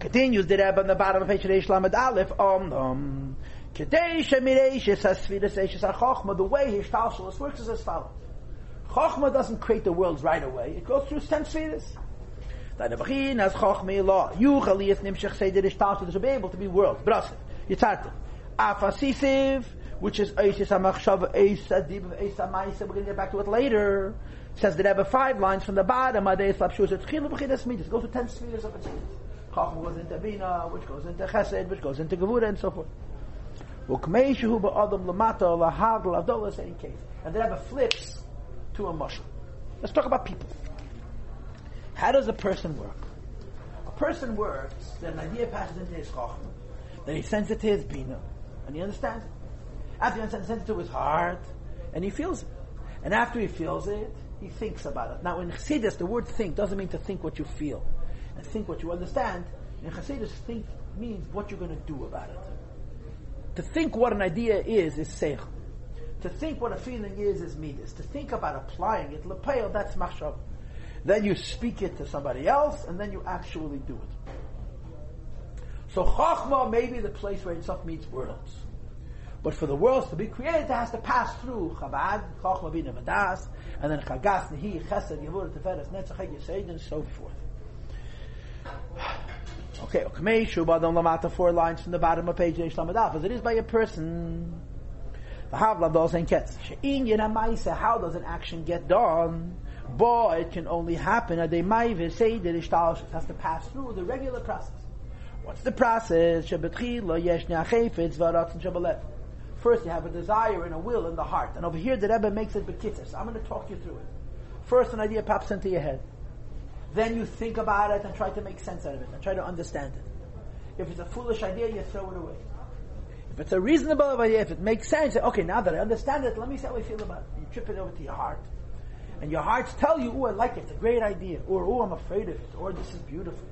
Continues the Rebbe on the bottom of page Reish Lamed Aleph, Om Om. Kedei Shemireishis Hasfiras Eishis HaChokhmah, the way his Talshalis works is as follows. Chokhmah doesn't create the worlds right away. It goes through ten spheres. Deine Bechin has Chokhmah law. Yuchal Yis Nimshach Seder Ish Talshalis should be able to be worlds. Brasiv. Yitzartim. Afasisiv, which is Eishis HaMachshav Eish Adib Eish HaMaisa. We're going to get back to it later. Says the Rebbe five lines from the bottom. Adei Slapshuz Etchilu Bechinas Midas. Goes to ten spheres of its Chokhmah goes into Bina, which goes into Chesed, which goes into Gevura, and so forth. Ukmeishu ba'adam lamata same case. And the Rebbe flips to a mushroom. Let's talk about people. How does a person work? A person works, then an idea passes into his chachma, then he sends it to his bina, and he understands it. After he sends it to his heart, and he feels it. And after he feels it, he thinks about it. Now in Chassidus, the word think doesn't mean to think what you feel, think what you understand. In Chassidus, think means what you're going to do about it. To think what an idea is, is sech. To think what a feeling is, is midas. To think about applying it, lepeil, that's machshav. Then you speak it to somebody else, and then you actually do it. So chachma may be the place where itself meets worlds. But for the worlds to be created, it has to pass through Chabad, Chachma Bina Vadas, and then Chagas, Nehi, Chesed, Yavur, Teferes, Netzach, Yesed, and so forth. Okay, four lines from the bottom of page Reish Lamadaf, as it is by a person. The how does an action get done? But it can only happen at Maive Seder Ishtal, it has to pass through the regular process. What's the process? First, you have a desire and a will in the heart. And over here, the Rebbe makes it bekitzah. So I'm going to talk you through it. First, an idea pops into your head. Then you think about it and try to make sense out of it and try to understand it. If it's a foolish idea, you throw it away. If it's a reasonable idea, if it makes sense, okay, now that I understand it, let me see how I feel about it. You trip it over to your heart. And your hearts tell you, oh, I like it, it's a great idea. Or, oh, I'm afraid of it. Or, this is beautiful.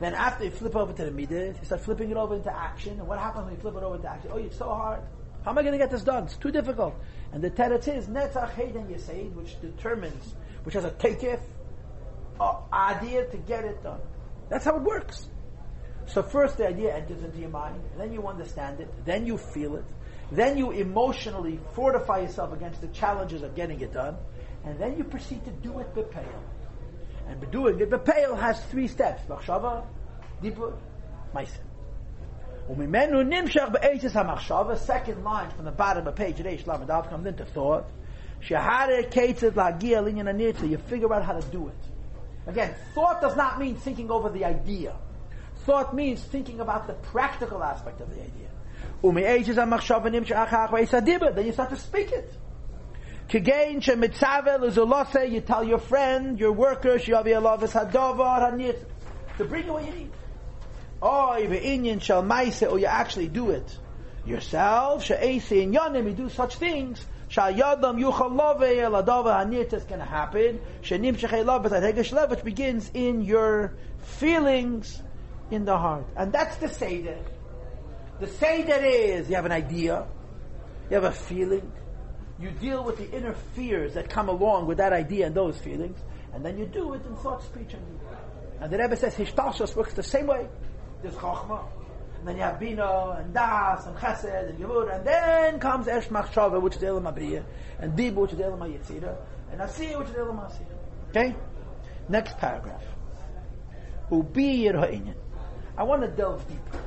Then after you flip over to the midah, you start flipping it over into action. And what happens when you flip it over into action? Oh, it's so hard. How am I going to get this done? It's too difficult. And the teretz is netzach yesed, which determines, which has a takef, a idea to get it done. That's how it works. So first the idea enters into your mind, then you understand it, then you feel it, then you emotionally fortify yourself against the challenges of getting it done, and then you proceed to do it bepeil. And doing it bepeil has three steps: machshava, dibur, ma'aseh. Umimenu nimshach be'etzis hamachshava. Second line from the bottom of page Reish Lamed comes into thought. Shehare ketzed lagia linyan anirtza. You figure out how to do it. Again, thought does not mean thinking over the idea. Thought means thinking about the practical aspect of the idea. Then you start to speak it. You tell your friend, your worker, to bring you what you need. Oh, or you actually do it yourself. You do such things. Shayadam yuchal love el adava hanit is going to happen. Shenim shechei love is which begins in your feelings in the heart, and that's the seder. The seder is you have an idea, you have a feeling, you deal with the inner fears that come along with that idea and those feelings, and then you do it in thought, speech, and. And the Rebbe says Hishtashos works the same way. There's Chochmah, and then you have Bina, and Das, and Chesed, and Gevur, and then comes Esh Machshava, which is Elam Abriya, and Dibu, which is Elam Yitzira, and Asiyah, which is Elam Asiyah. Okay? Next paragraph. Ubi Ha'inyan. I want to delve deeper.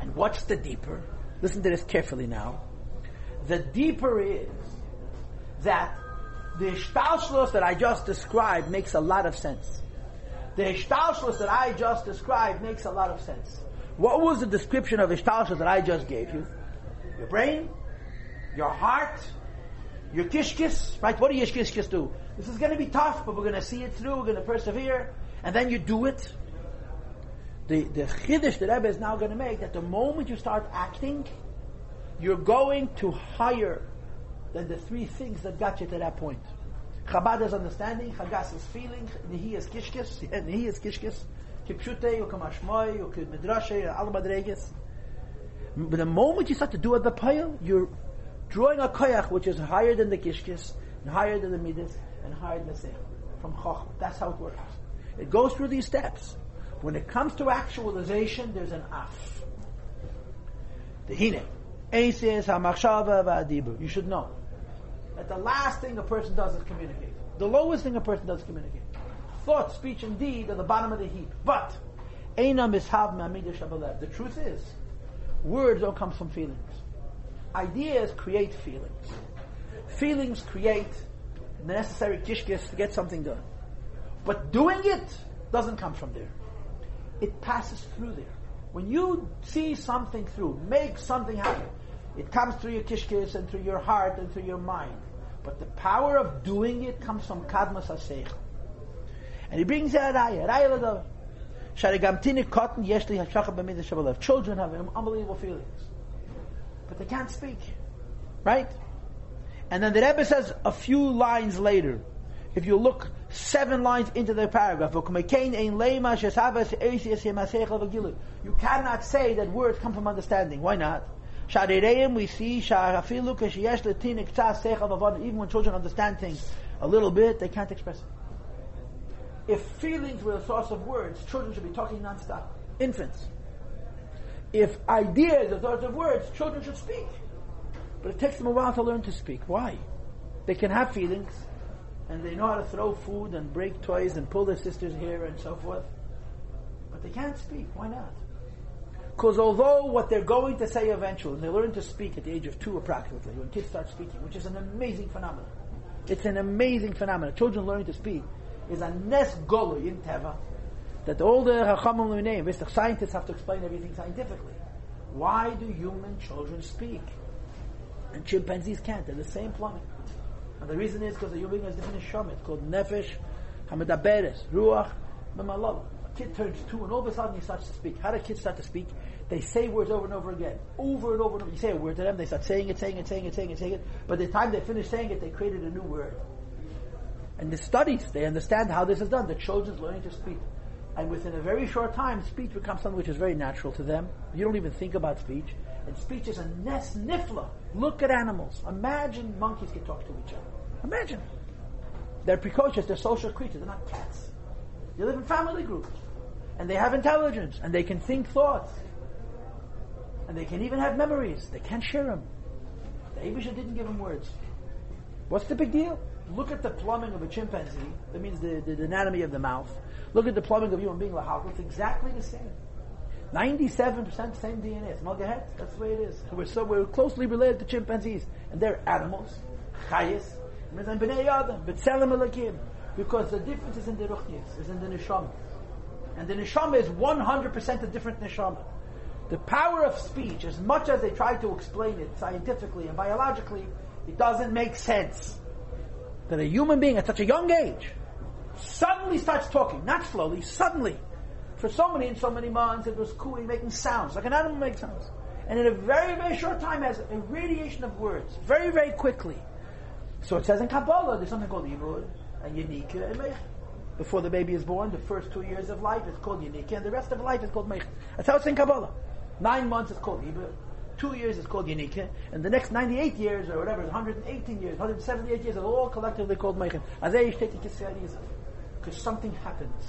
And what's the deeper? Listen to this carefully now. The deeper is that the Ishtalshlos that I just described makes a lot of sense. The Ishtalshlos that I just described makes a lot of sense. What was the description of Ishtalshlos that I just gave you? Your brain, your heart, Your kishkis, right? What do your kishkis do? This is going to be tough, but we're going to see it through. We're going to persevere, and then you do it. The the chiddush that Rebbe is now going to make that the moment you start acting, you're going to higher than the three things that got you to that point. Chabad is understanding, Chagas is feeling, Nihi is kishkis, Nihi is kishkis, Kipshute, Ukamashmoy, Ukimidrashe, Al Madreges. But the moment you start to do it the pile, you're drawing a koyach which is higher than the kishkis, and higher than the midas, and higher than the seichel. From chachma. That's how it works. It goes through these steps. When it comes to actualization, there's an af. The hine. Eises hamachshava v'adibur. You should know that the last thing a person does is communicate. The lowest thing a person does is communicate. Thought, speech, and deed are the bottom of the heap. But the truth is, words don't come from feelings. Ideas create feelings. Feelings create the necessary kishkis to get something done. But doing it doesn't come from there. It passes through there. When you see something through, make something happen, it comes through your kishkis and through your heart and through your mind. But the power of doing it comes from kadmas hasech. And he brings out a raya, raya l'dav. Sharigamtini cotton yeshli hashachah b'midah shabalev. Children have unbelievable feelings. But they can't speak. Right? And then the Rebbe says a few lines later, if you look seven lines into the paragraph, you cannot say that words come from understanding. Why not? we see even when children understand things a little bit, they can't express it. If feelings were the source of words, children should be talking non-stop. Infants. If ideas are the source of words, children should speak. But it takes them a while to learn to speak. Why? They can have feelings, and they know how to throw food and break toys and pull their sister's hair and so forth. But they can't speak. Why not? Because although what they're going to say eventually, and they learn to speak at the age of two approximately, when kids start speaking, which is an amazing phenomenon. It's an amazing phenomenon. Children learning to speak is a nes golo in Teva, that all the Chachamim name, the scientists have to explain everything scientifically. Why do human children speak? And chimpanzees can't. They're the same plumbing. And the reason is because the human has different neshama. It's called nefesh, hamidaberes, ruach, memalala kid turns two and all of a sudden he starts to speak. How do kids start to speak? They say words over and over again. Over and over and over. You say a word to them, they start saying it, saying it, saying it, saying it, saying it. By the time they finish saying it, they created a new word. And the studies, they understand how this is done. The children's learning to speak. And within a very short time, speech becomes something which is very natural to them. You don't even think about speech. And speech is a nes nifla. Look at animals. Imagine monkeys can talk to each other. Imagine. They're precocious, they're social creatures, they're not cats. They live in family groups. And they have intelligence. And they can think thoughts. And they can even have memories. They can't share them. The Abisha didn't give them words. What's the big deal? Look at the plumbing of a chimpanzee. That means the, the, the anatomy of the mouth. Look at the plumbing of human being, lahal. It's exactly the same. 97% same DNA. It's Malgahet. That's the way it is. We're so we're closely related to chimpanzees. And they're animals. Chayas. Because the difference is in the ruchnias, is in the neshama. And the neshama is 100% a different neshama. The power of speech, as much as they try to explain it scientifically and biologically, it doesn't make sense. That a human being at such a young age suddenly starts talking, not slowly, suddenly. For so many and so many months, it was cooing, making sounds, like an animal makes sounds. And in a very, very short time has a radiation of words, very, very quickly. So it says in Kabbalah, there's something called Ibud, and Yanika, and Meicha before the baby is born, the first two years of life is called Yanika, and the rest of life is called Meich. That's how it's in Kabbalah. Nine months is called Ibur, two years is called Yanika, and the next 98 years, or whatever, 118 years, 178 years, are all collectively called Meich. Because something happens,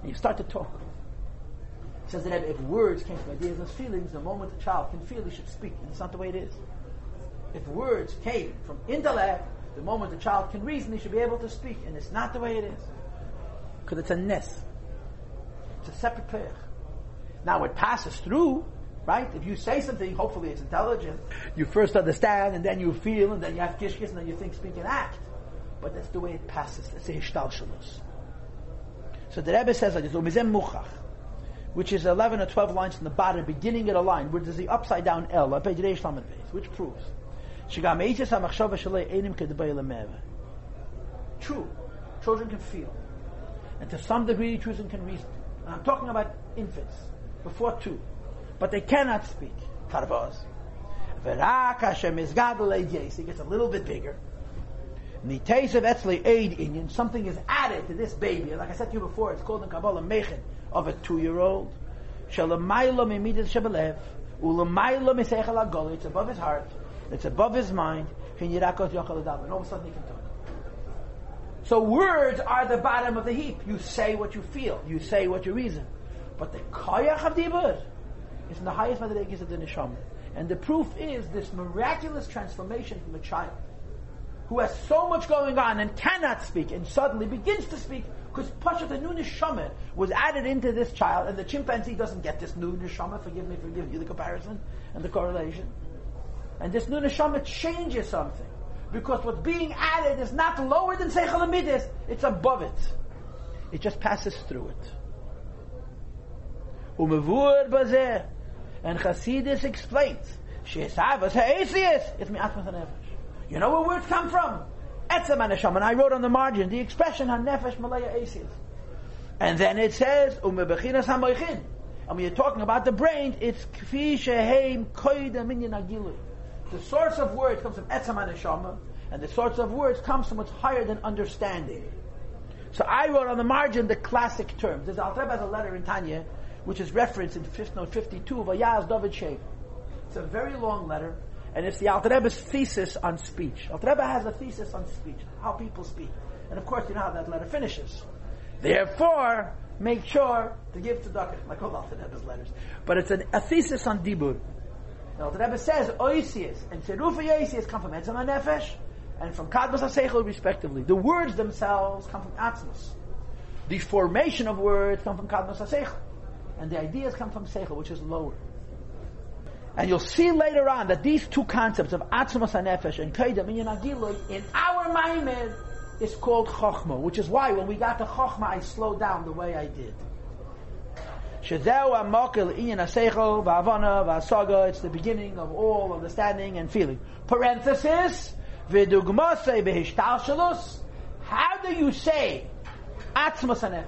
and you start to talk. It says that if words came from ideas and feelings, the moment a child can feel, he should speak, and it's not the way it is. If words came from intellect, the moment the child can reason, he should be able to speak, and it's not the way it is because it's a ness. It's a separate prayer. Now it passes through, right? If you say something, hopefully it's intelligent. You first understand, and then you feel, and then you have kishkis, and then you think, speak, and act. But that's the way it passes. It's a hishtalshalos. So the Rebbe says like this, umizem muchach, which is 11 or 12 lines from the bottom, beginning at a line, where there's the upside down L, which proves. True, children can feel. And to some degree, children can reason. And I'm talking about infants, before two. But they cannot speak. Karvaz. He gets a little bit bigger. Nitesev Etzli Aid Inyan, something is added to this baby. Like I said to you before, it's called in Kabbalah Mechin of a two-year-old. It's above his heart. It's above his mind. And all of a sudden he can talk. So words are the bottom of the heap. You say what you feel. You say what you reason. But the koyach of dibur is in the highest madrigis of the neshama. And the proof is this miraculous transformation from a child who has so much going on and cannot speak and suddenly begins to speak because Pasha, the new neshama, was added into this child and the chimpanzee doesn't get this new neshama. Forgive me, forgive you the comparison and the correlation. And this new neshama changes something. Because what's being added is not lower than Seichel it's above it. It just passes through it. And Chasidis explains, Sheisavas ha'esius, it's mi'atmas ha'nefesh. You know where words come from? Etzem ha'nesham. And I wrote on the margin the expression ha'nefesh malaya esius. And then it says, umebechinas ha'moichin. And when you're talking about the brain, it's kfi sheheim koidem minyan agilui. The source of words comes from Etzam Neshama, and the source of words comes from what's higher than understanding. So I wrote on the margin the classic terms. There's has a letter in Tanya, which is referenced in note 52 of Ayaz David Sheikh. It's a very long letter, and it's the Alter Rebbe's thesis on speech. Alter Rebbe has a thesis on speech, how people speak. And of course, you know how that letter finishes. Therefore, make sure to give to tzedakah, like all Alter Rebbe's letters. But it's an, a thesis on dibur. Now, the Rebbe says Oisius and Serufa Yoisius come from Etzem Nefesh and from Kadmas HaSeichel respectively. The words themselves come from Atzmus. The formation of words come from Kadmas HaSeichel. And the ideas come from Seichel, which is lower. And you'll see later on that these two concepts of Atzmas HaNefesh and Kaidam in in our Maimed is called Chochma, which is why when we got to Chochma I slowed down the way I did. Shezeu Amokil Inyan Aseichel Va'avana Va'asaga. It's the beginning of all understanding and feeling. Parenthesis. How do you say Atzmas Hanefesh?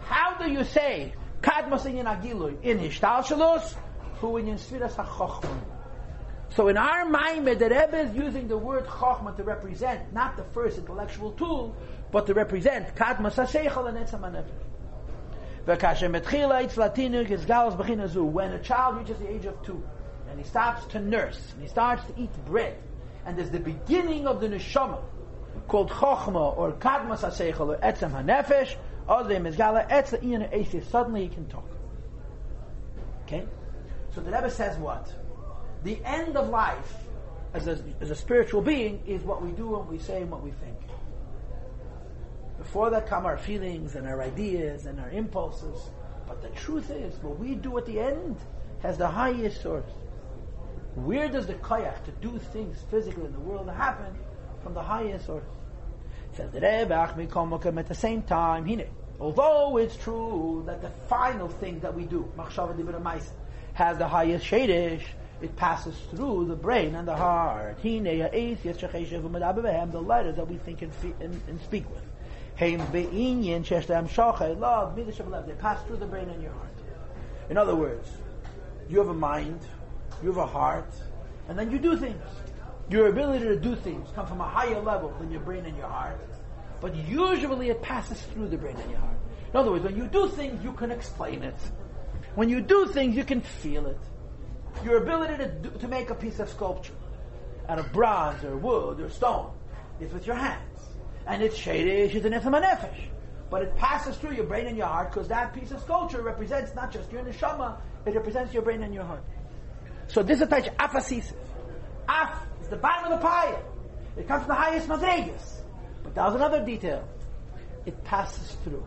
How do you say Kadmas Inyan Agilui in Hishtalshalus? Who in Sfiras HaChochma. So in our mind, the Rebbe is using the word Chochma to represent not the first intellectual tool, but to represent Kadmas HaSeichel and Etzam HaNefesh. When a child reaches the age of two, and he stops to nurse, and he starts to eat bread, and there's the beginning of the neshama, called chokhmah, or kadmas ha or etzem ha-nefesh, suddenly he can talk. Okay? So the Rebbe says what? The end of life, as a, as a spiritual being, is what we do and we say and what we think. Before that come our feelings and our ideas and our impulses. But the truth is, what we do at the end has the highest source. Where does the koyach to do things physically in the world happen? From the highest source. says the Rebbe at the same time, although it's true that the final thing that we do, has the highest shadish, it passes through the brain and the heart. The letters that we think and, and, and speak with. They pass through the brain and your heart. In other words, you have a mind, you have a heart, and then you do things. Your ability to do things come from a higher level than your brain and your heart, but usually it passes through the brain and your heart. In other words, when you do things, you can explain it. When you do things, you can feel it. Your ability to, do, to make a piece of sculpture out of bronze or wood or stone is with your hands and it's shadish, it's an nefesh. But it passes through your brain and your heart because that piece of sculpture represents not just your neshama, it represents your brain and your heart. So this is touch afasis. Af is the bottom of the pie. It comes from the highest madregas. But there's another detail. It passes through.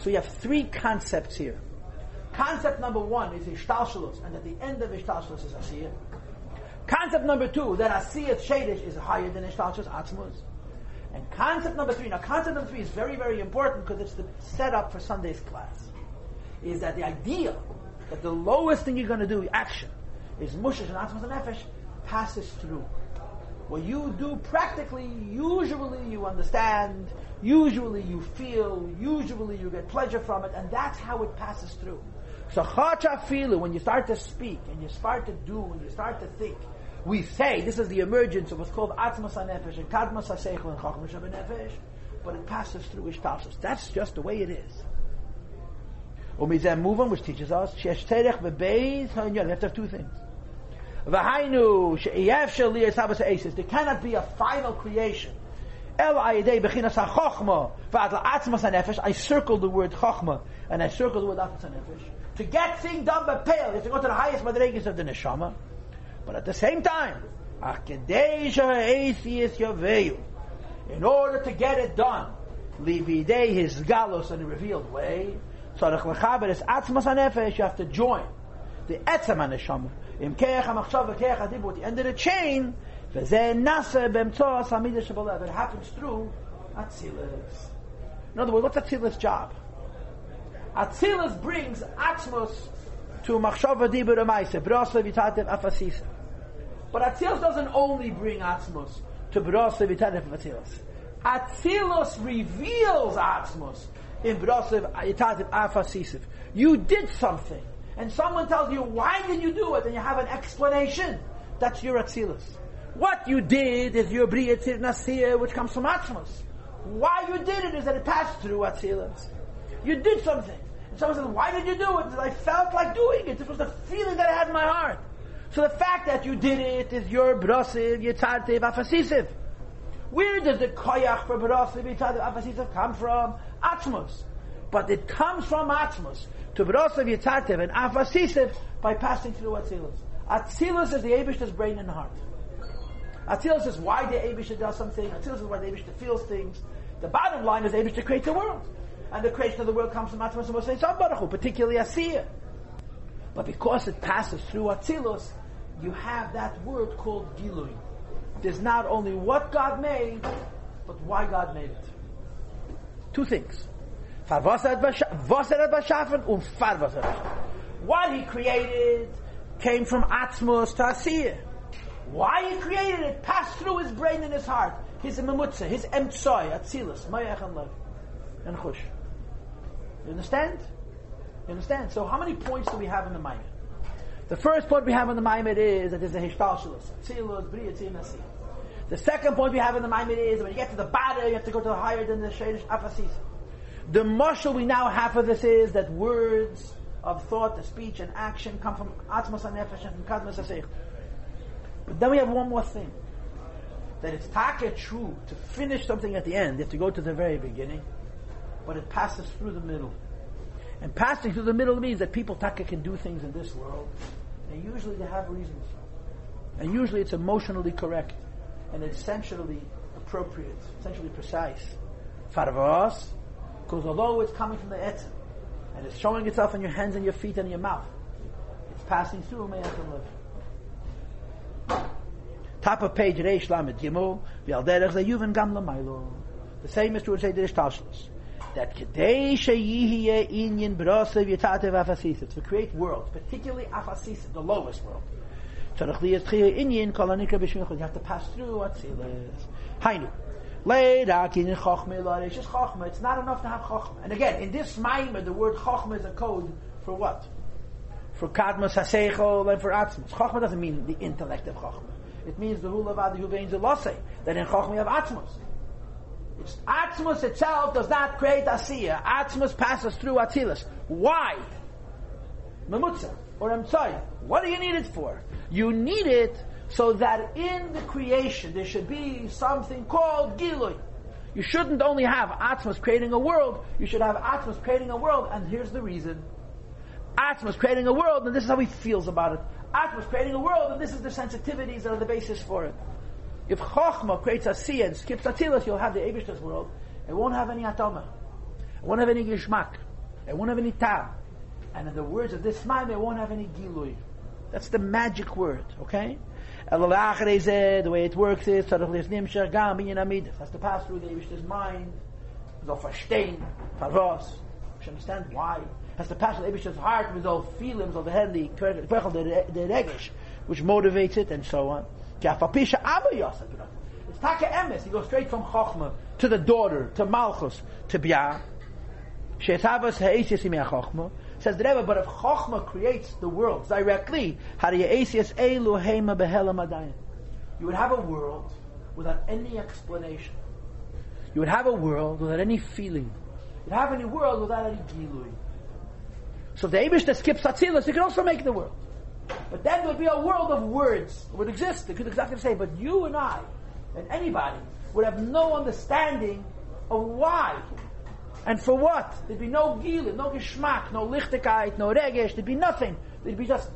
So you have three concepts here. Concept number one is ishtalshalus, and at the end of ishtalshalus is asiyah. Concept number two, that asiyah shadish is higher than ishtalshalus atzmus. And concept number three, now concept number three is very, very important because it's the setup for Sunday's class. Is that the idea that the lowest thing you're going to do, action, is mushish and atzmas and nefesh, passes through. What you do practically, usually you understand, usually you feel, usually you get pleasure from it, and that's how it passes through. So chachafilu, when you start to speak, and you start to do, and you start to think, we say this is the emergence of what's called Atzmas HaNefesh and Kadmas HaSeichel and Chachmas HaNefesh, but it passes through Ishtalshus. That's just the way it is. Umizem move on, which teaches us, Shesh Terech Bebeis. We have to have two things. V'hainu she'eyev sheli esabas ha'esis. There cannot be a final creation. I circled the word chochma and I circled the word atzmas ha'nefesh. To get things done by pale, you have to go to the highest madregas of the neshama. But at the same time, in order to get it done, libidei his galos in a revealed way, you have to join the etzem neshama im keach hamachshav keach adibur, the end of the chain, v'zeh nasa b'emtzoas hamidah shebalev. It happens through Atzilus. In other words, what's Atzilus' job? Atzilus brings Atzmos to machshav adibur amaisa, brasa v'tatev afasisa. But Atzilus doesn't only bring Atzmos to brasa v'tatev afasisa. Atzilus reveals Atzmos in brasa v'tatev afasisa. You did something and someone tells you, why did you do it? And you have an explanation. That's your Atzilus. What you did is your Briyatir Nasir, which comes from Atzmos. Why you did it is that it passed through Atzilus. You did something. And someone says, why did you do it? I felt like doing it. This was the feeling that I had in my heart. So the fact that you did it is your brasiv, yitzartev, afasisiv. Where does the koyach for brasiv, yitzartev, afasisiv come from? Atzmos. But it comes from Atzmos to Brosav Yitzartev and Afasisev by passing through Atzilus. Atzilus is the Abish's brain and heart. Atzilus is why the Abish does something. Atzilus is why the Abish feels things. The bottom line is Abish creates the world. And the creation of the world comes from Atmas and Moshe Baruch particularly Asiyah. But because it passes through Atzilus, you have that word called Gilui. There's not only what God made, but why God made it. Two things. What he created came from Atzmos to Asiyah. Why he created it passed through his brain and his heart. His memutza, his emtsoy, atzilus, mayach and love, and chush. You understand? You understand? So how many points do we have in the Maimed? The first point we have in the Maimed is that there's a hishtalshalus. Atzilus, bri, atzilus, The second point we have in the Maimed is when you get to the bada, you have to go to the higher than the shadish afasis. The marshal we now have for this is that words of thought, speech and action come from Atmos HaNefesh and from Kadmos HaSeich. But then we have one more thing. That it's taka true to finish something at the end, you have to go to the very beginning, but it passes through the middle. And passing through the middle means that people taka can do things in this world, and usually they have reasons. And usually it's emotionally correct, and essentially appropriate, essentially precise. Farvas, because although it's coming from the etzem, and it's showing itself in your hands and your feet and your mouth, it's passing through Me'ach live. Top of page Reish Lamed Gimel, V'alderech Zayuven Gam Lamaylo. The same is true in Seder Tashlis. That Kedei Sheyihiye Inyan Brasev Yitatev Afasisit. To create worlds, particularly Afasisit, the lowest world. Tzarech Liyas Tchiyah Inyan Kol Anikra B'Shmichot. You have to pass through Atzilis. Hainu. It's not enough to have chokhmah. And again, in this maimer, the word chokhmah is a code for what? For kadmas haseichel and for atzmas. Chokhmah doesn't mean the intellect of chokhmah. It means the adi huvein zelase. That in chokhmah you have atzmas. It's, atzmas itself does not create asiya. Atzmas passes through atzilus. Why? Memutza or emtsai. What do you need it for? You need it so that in the creation there should be something called Gilui. You shouldn't only have Atmos creating a world, you should have Atmos creating a world, and here's the reason. Atmos creating a world, and this is how he feels about it. Atmos creating a world, and this is the sensitivities that are the basis for it. If Chochma creates a sea and skips Atilas, you'll have the Abishtas world. It won't have any Atoma. It won't have any Gishmak. It won't have any Tam. And in the words of this Maim, it won't have any Gilui. That's the magic word, okay? Eh, the way it works is, tzarech lis nimshach gam amid. Has to pass through the Yish's mind, soll verstehen, verwas, should understand why. Has to pass through the heart, with all feelings, of the head, the the regish, which motivates it, and so on. It's taka emes. He goes straight from Chochmah to the daughter, to Malchus, to Bia. Says the Rebbe, but if Chochmah creates the world directly, you would have a world without any explanation. You would have a world without any feeling. You'd have any world without any gilui. So if the Abish that skips Atzilus, he could also make the world. But then there would be a world of words. It would exist. It could exactly say, but you and I, and anybody, would have no understanding of why. And for what? There'd be no gilui, no geschmack, no lichtigkeit, no regesh, there'd be nothing. There'd be just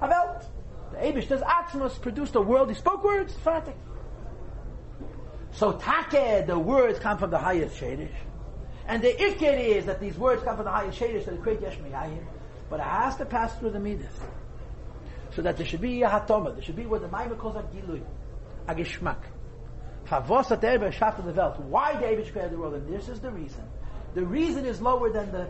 a welt. The Abish does Atmos produced a world. He spoke words, fanatic. So take, the words come from the highest Shadish. And the ikir is that these words come from the highest Shadish, that create Yesh But it has to pass through the Midas. So that there should be a hatoma. There should be what the Maimah calls a gilui. A geschmack. The. Why the Abish created the world? And this is the reason. The reason is lower than the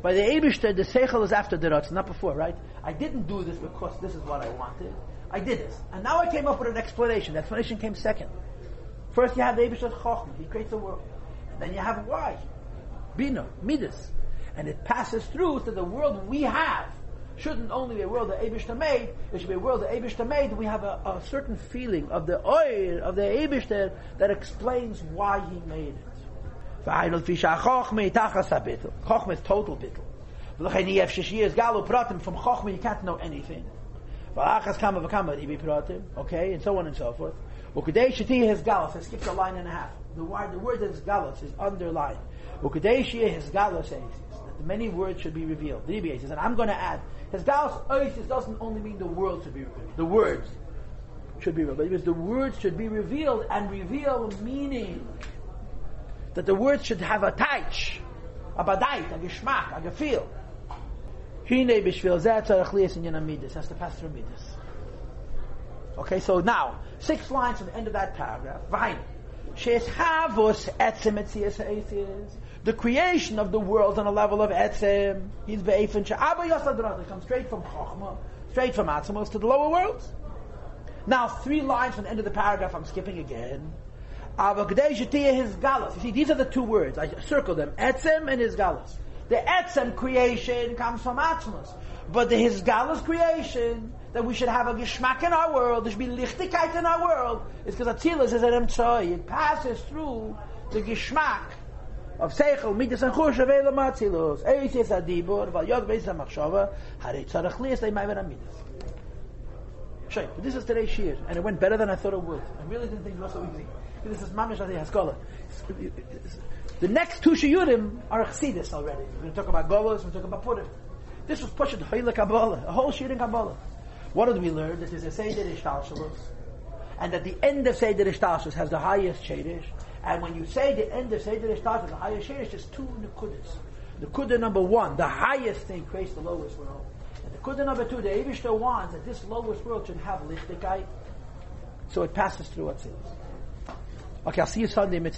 by the Abishter, the Seichel is after the Ratz, not before, right? I didn't do this because this is what I wanted. I did this. And now I came up with an explanation. The explanation came second. First you have the Abishter Chochmah. He creates the world. And then you have why? Bina, Midas. And it passes through to the world we have. Shouldn't only be a world that Abishter made, it should be a world that Abishter made. We have a, a certain feeling of the oil, of the Abishter, that explains why he made it. Chochma is total bittel. V'lochein yef shishiyas galu pratim from Chochma you can't know anything. V'achas kama v'kama ibi pratim, okay, and so on and so forth. Ukudei shati his galus, I skipped a line and a half. The word, the word is galus is underlined. Ukudei shia his galus says that the many words should be revealed. The Rebbe says, and I'm going to add, his galus oh, oisis doesn't only mean the world should be revealed. The words should be revealed. Because the words should be revealed and reveal meaning that the words should have a touch, a badait, a geschmack, a gefeel. Hine bishvil zeh tzarech in yenamidis. Has to pass through. Okay, so now, six lines from the end of that paragraph. Vine. She's havus etzem etzias The creation of the world on a level of etzem. He's be'efin she'aba yasadra. They come straight from chokhmah, straight from atzmos to the lower worlds. Now, three lines from the end of the paragraph, I'm skipping again. His galus. You see, these are the two words. I circle them. Etzem and his galus. The etzem creation comes from Atzmos. But the his galus creation, that we should have a geschmack in our world, there should be lichtigkeit in our world, is because Atzilus is an emtsoy. It passes through the geschmack of Seichel, Midas and Chush, of Elam Atzilus. Eis is Adibur, Val Yod Beis HaMachshava, Harei Tzarech Lias, They Maimer Amidas. Shay, this is today's shir, and it went better than I thought it would. I really didn't think it was so easy. This is Mamish Adi Haskola. The next two shiurim are chassidus already. We're going to talk about Golos, we're going to talk about Purim. This was pushed Hoyle Kabbalah, a whole shir in Kabbalah. What did we learn? That there's a Seder Ishtalshalos, and that the end of Seder Ishtalshalos has the highest Shadish, and when you say the end of Seder Ishtalshalos, the highest Shadish, there's two Nukudas. The Kudah number one, the highest thing creates the lowest world. And the Kudah number two, the Avishta wants that this lowest world should have Lichtikai, so it passes through Atzilus. Okay, I'll see you Sunday, Mitzvah.